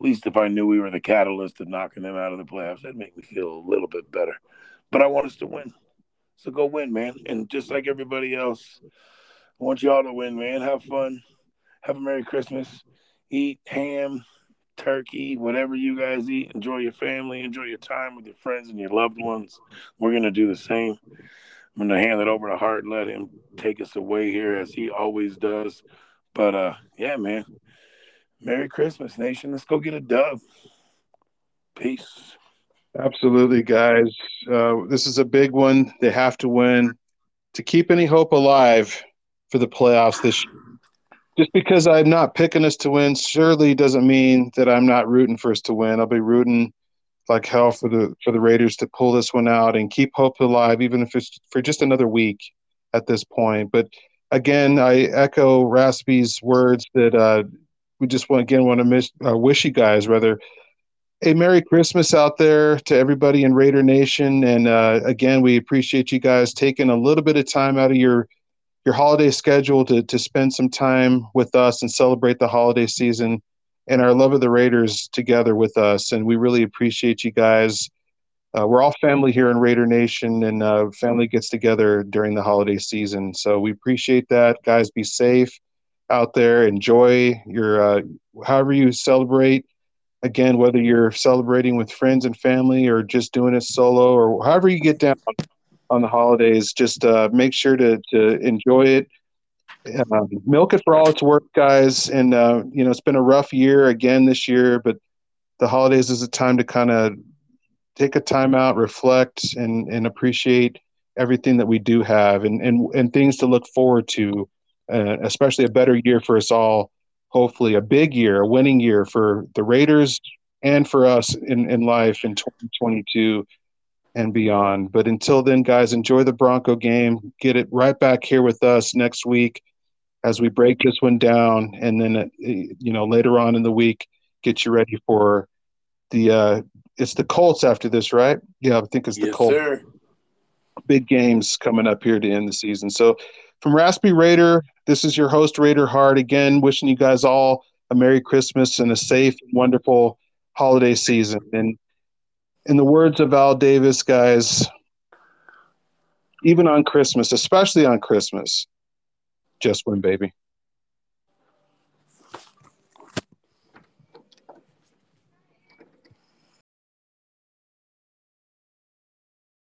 least if I knew we were the catalyst of knocking them out of the playoffs, that'd make me feel a little bit better. But I want us to win. So go win, man. And just like everybody else, I want y'all to win, man. Have fun. Have a Merry Christmas. Eat ham, turkey, whatever you guys eat. Enjoy your family. Enjoy your time with your friends and your loved ones. We're going to do the same. I'm going to hand it over to Hart and let him take us away here as he always does. But uh, yeah, man. Merry Christmas, nation. Let's go get a dub. Peace. Absolutely, guys. Uh, this is a big one. They have to win. To keep any hope alive, for the playoffs this year. Just because I'm not picking us to win surely doesn't mean that I'm not rooting for us to win. I'll be rooting like hell for the for the Raiders to pull this one out and keep hope alive, even if it's for just another week at this point. But again, I echo Raspy's words that uh, we just want again want to miss, uh, wish you guys rather a Merry Christmas out there to everybody in Raider Nation. And uh, again, we appreciate you guys taking a little bit of time out of your your holiday schedule to to spend some time with us and celebrate the holiday season and our love of the Raiders together with us. And we really appreciate you guys. Uh, we're all family here in Raider Nation, and uh, family gets together during the holiday season. So we appreciate that, guys. Be safe out there. Enjoy your uh, however you celebrate. Again, whether you're celebrating with friends and family or just doing it solo or however you get down on the holidays. Just uh, make sure to to enjoy it. Um, milk it for all it's worth, guys. And uh, you know, it's been a rough year again this year, but the holidays is a time to kind of take a time out, reflect, and and appreciate everything that we do have, and and and things to look forward to. Uh, especially a better year for us all. Hopefully, a big year, a winning year for the Raiders and for us in, in life in 2022 and beyond. But until then, guys, enjoy the Bronco game. Get it right back here with us next week as we break this one down, and then uh, you know later on in the week, get you ready for the. Uh, it's the Colts after this, right? Yeah, I think it's the yes, Colts. Sir. Big games coming up here to end the season. So, from Raspy Raider, this is your host Raider Hart again, wishing you guys all a Merry Christmas and a safe, and wonderful holiday season. And in the words of Al Davis, guys, even on Christmas, especially on Christmas, just win, baby.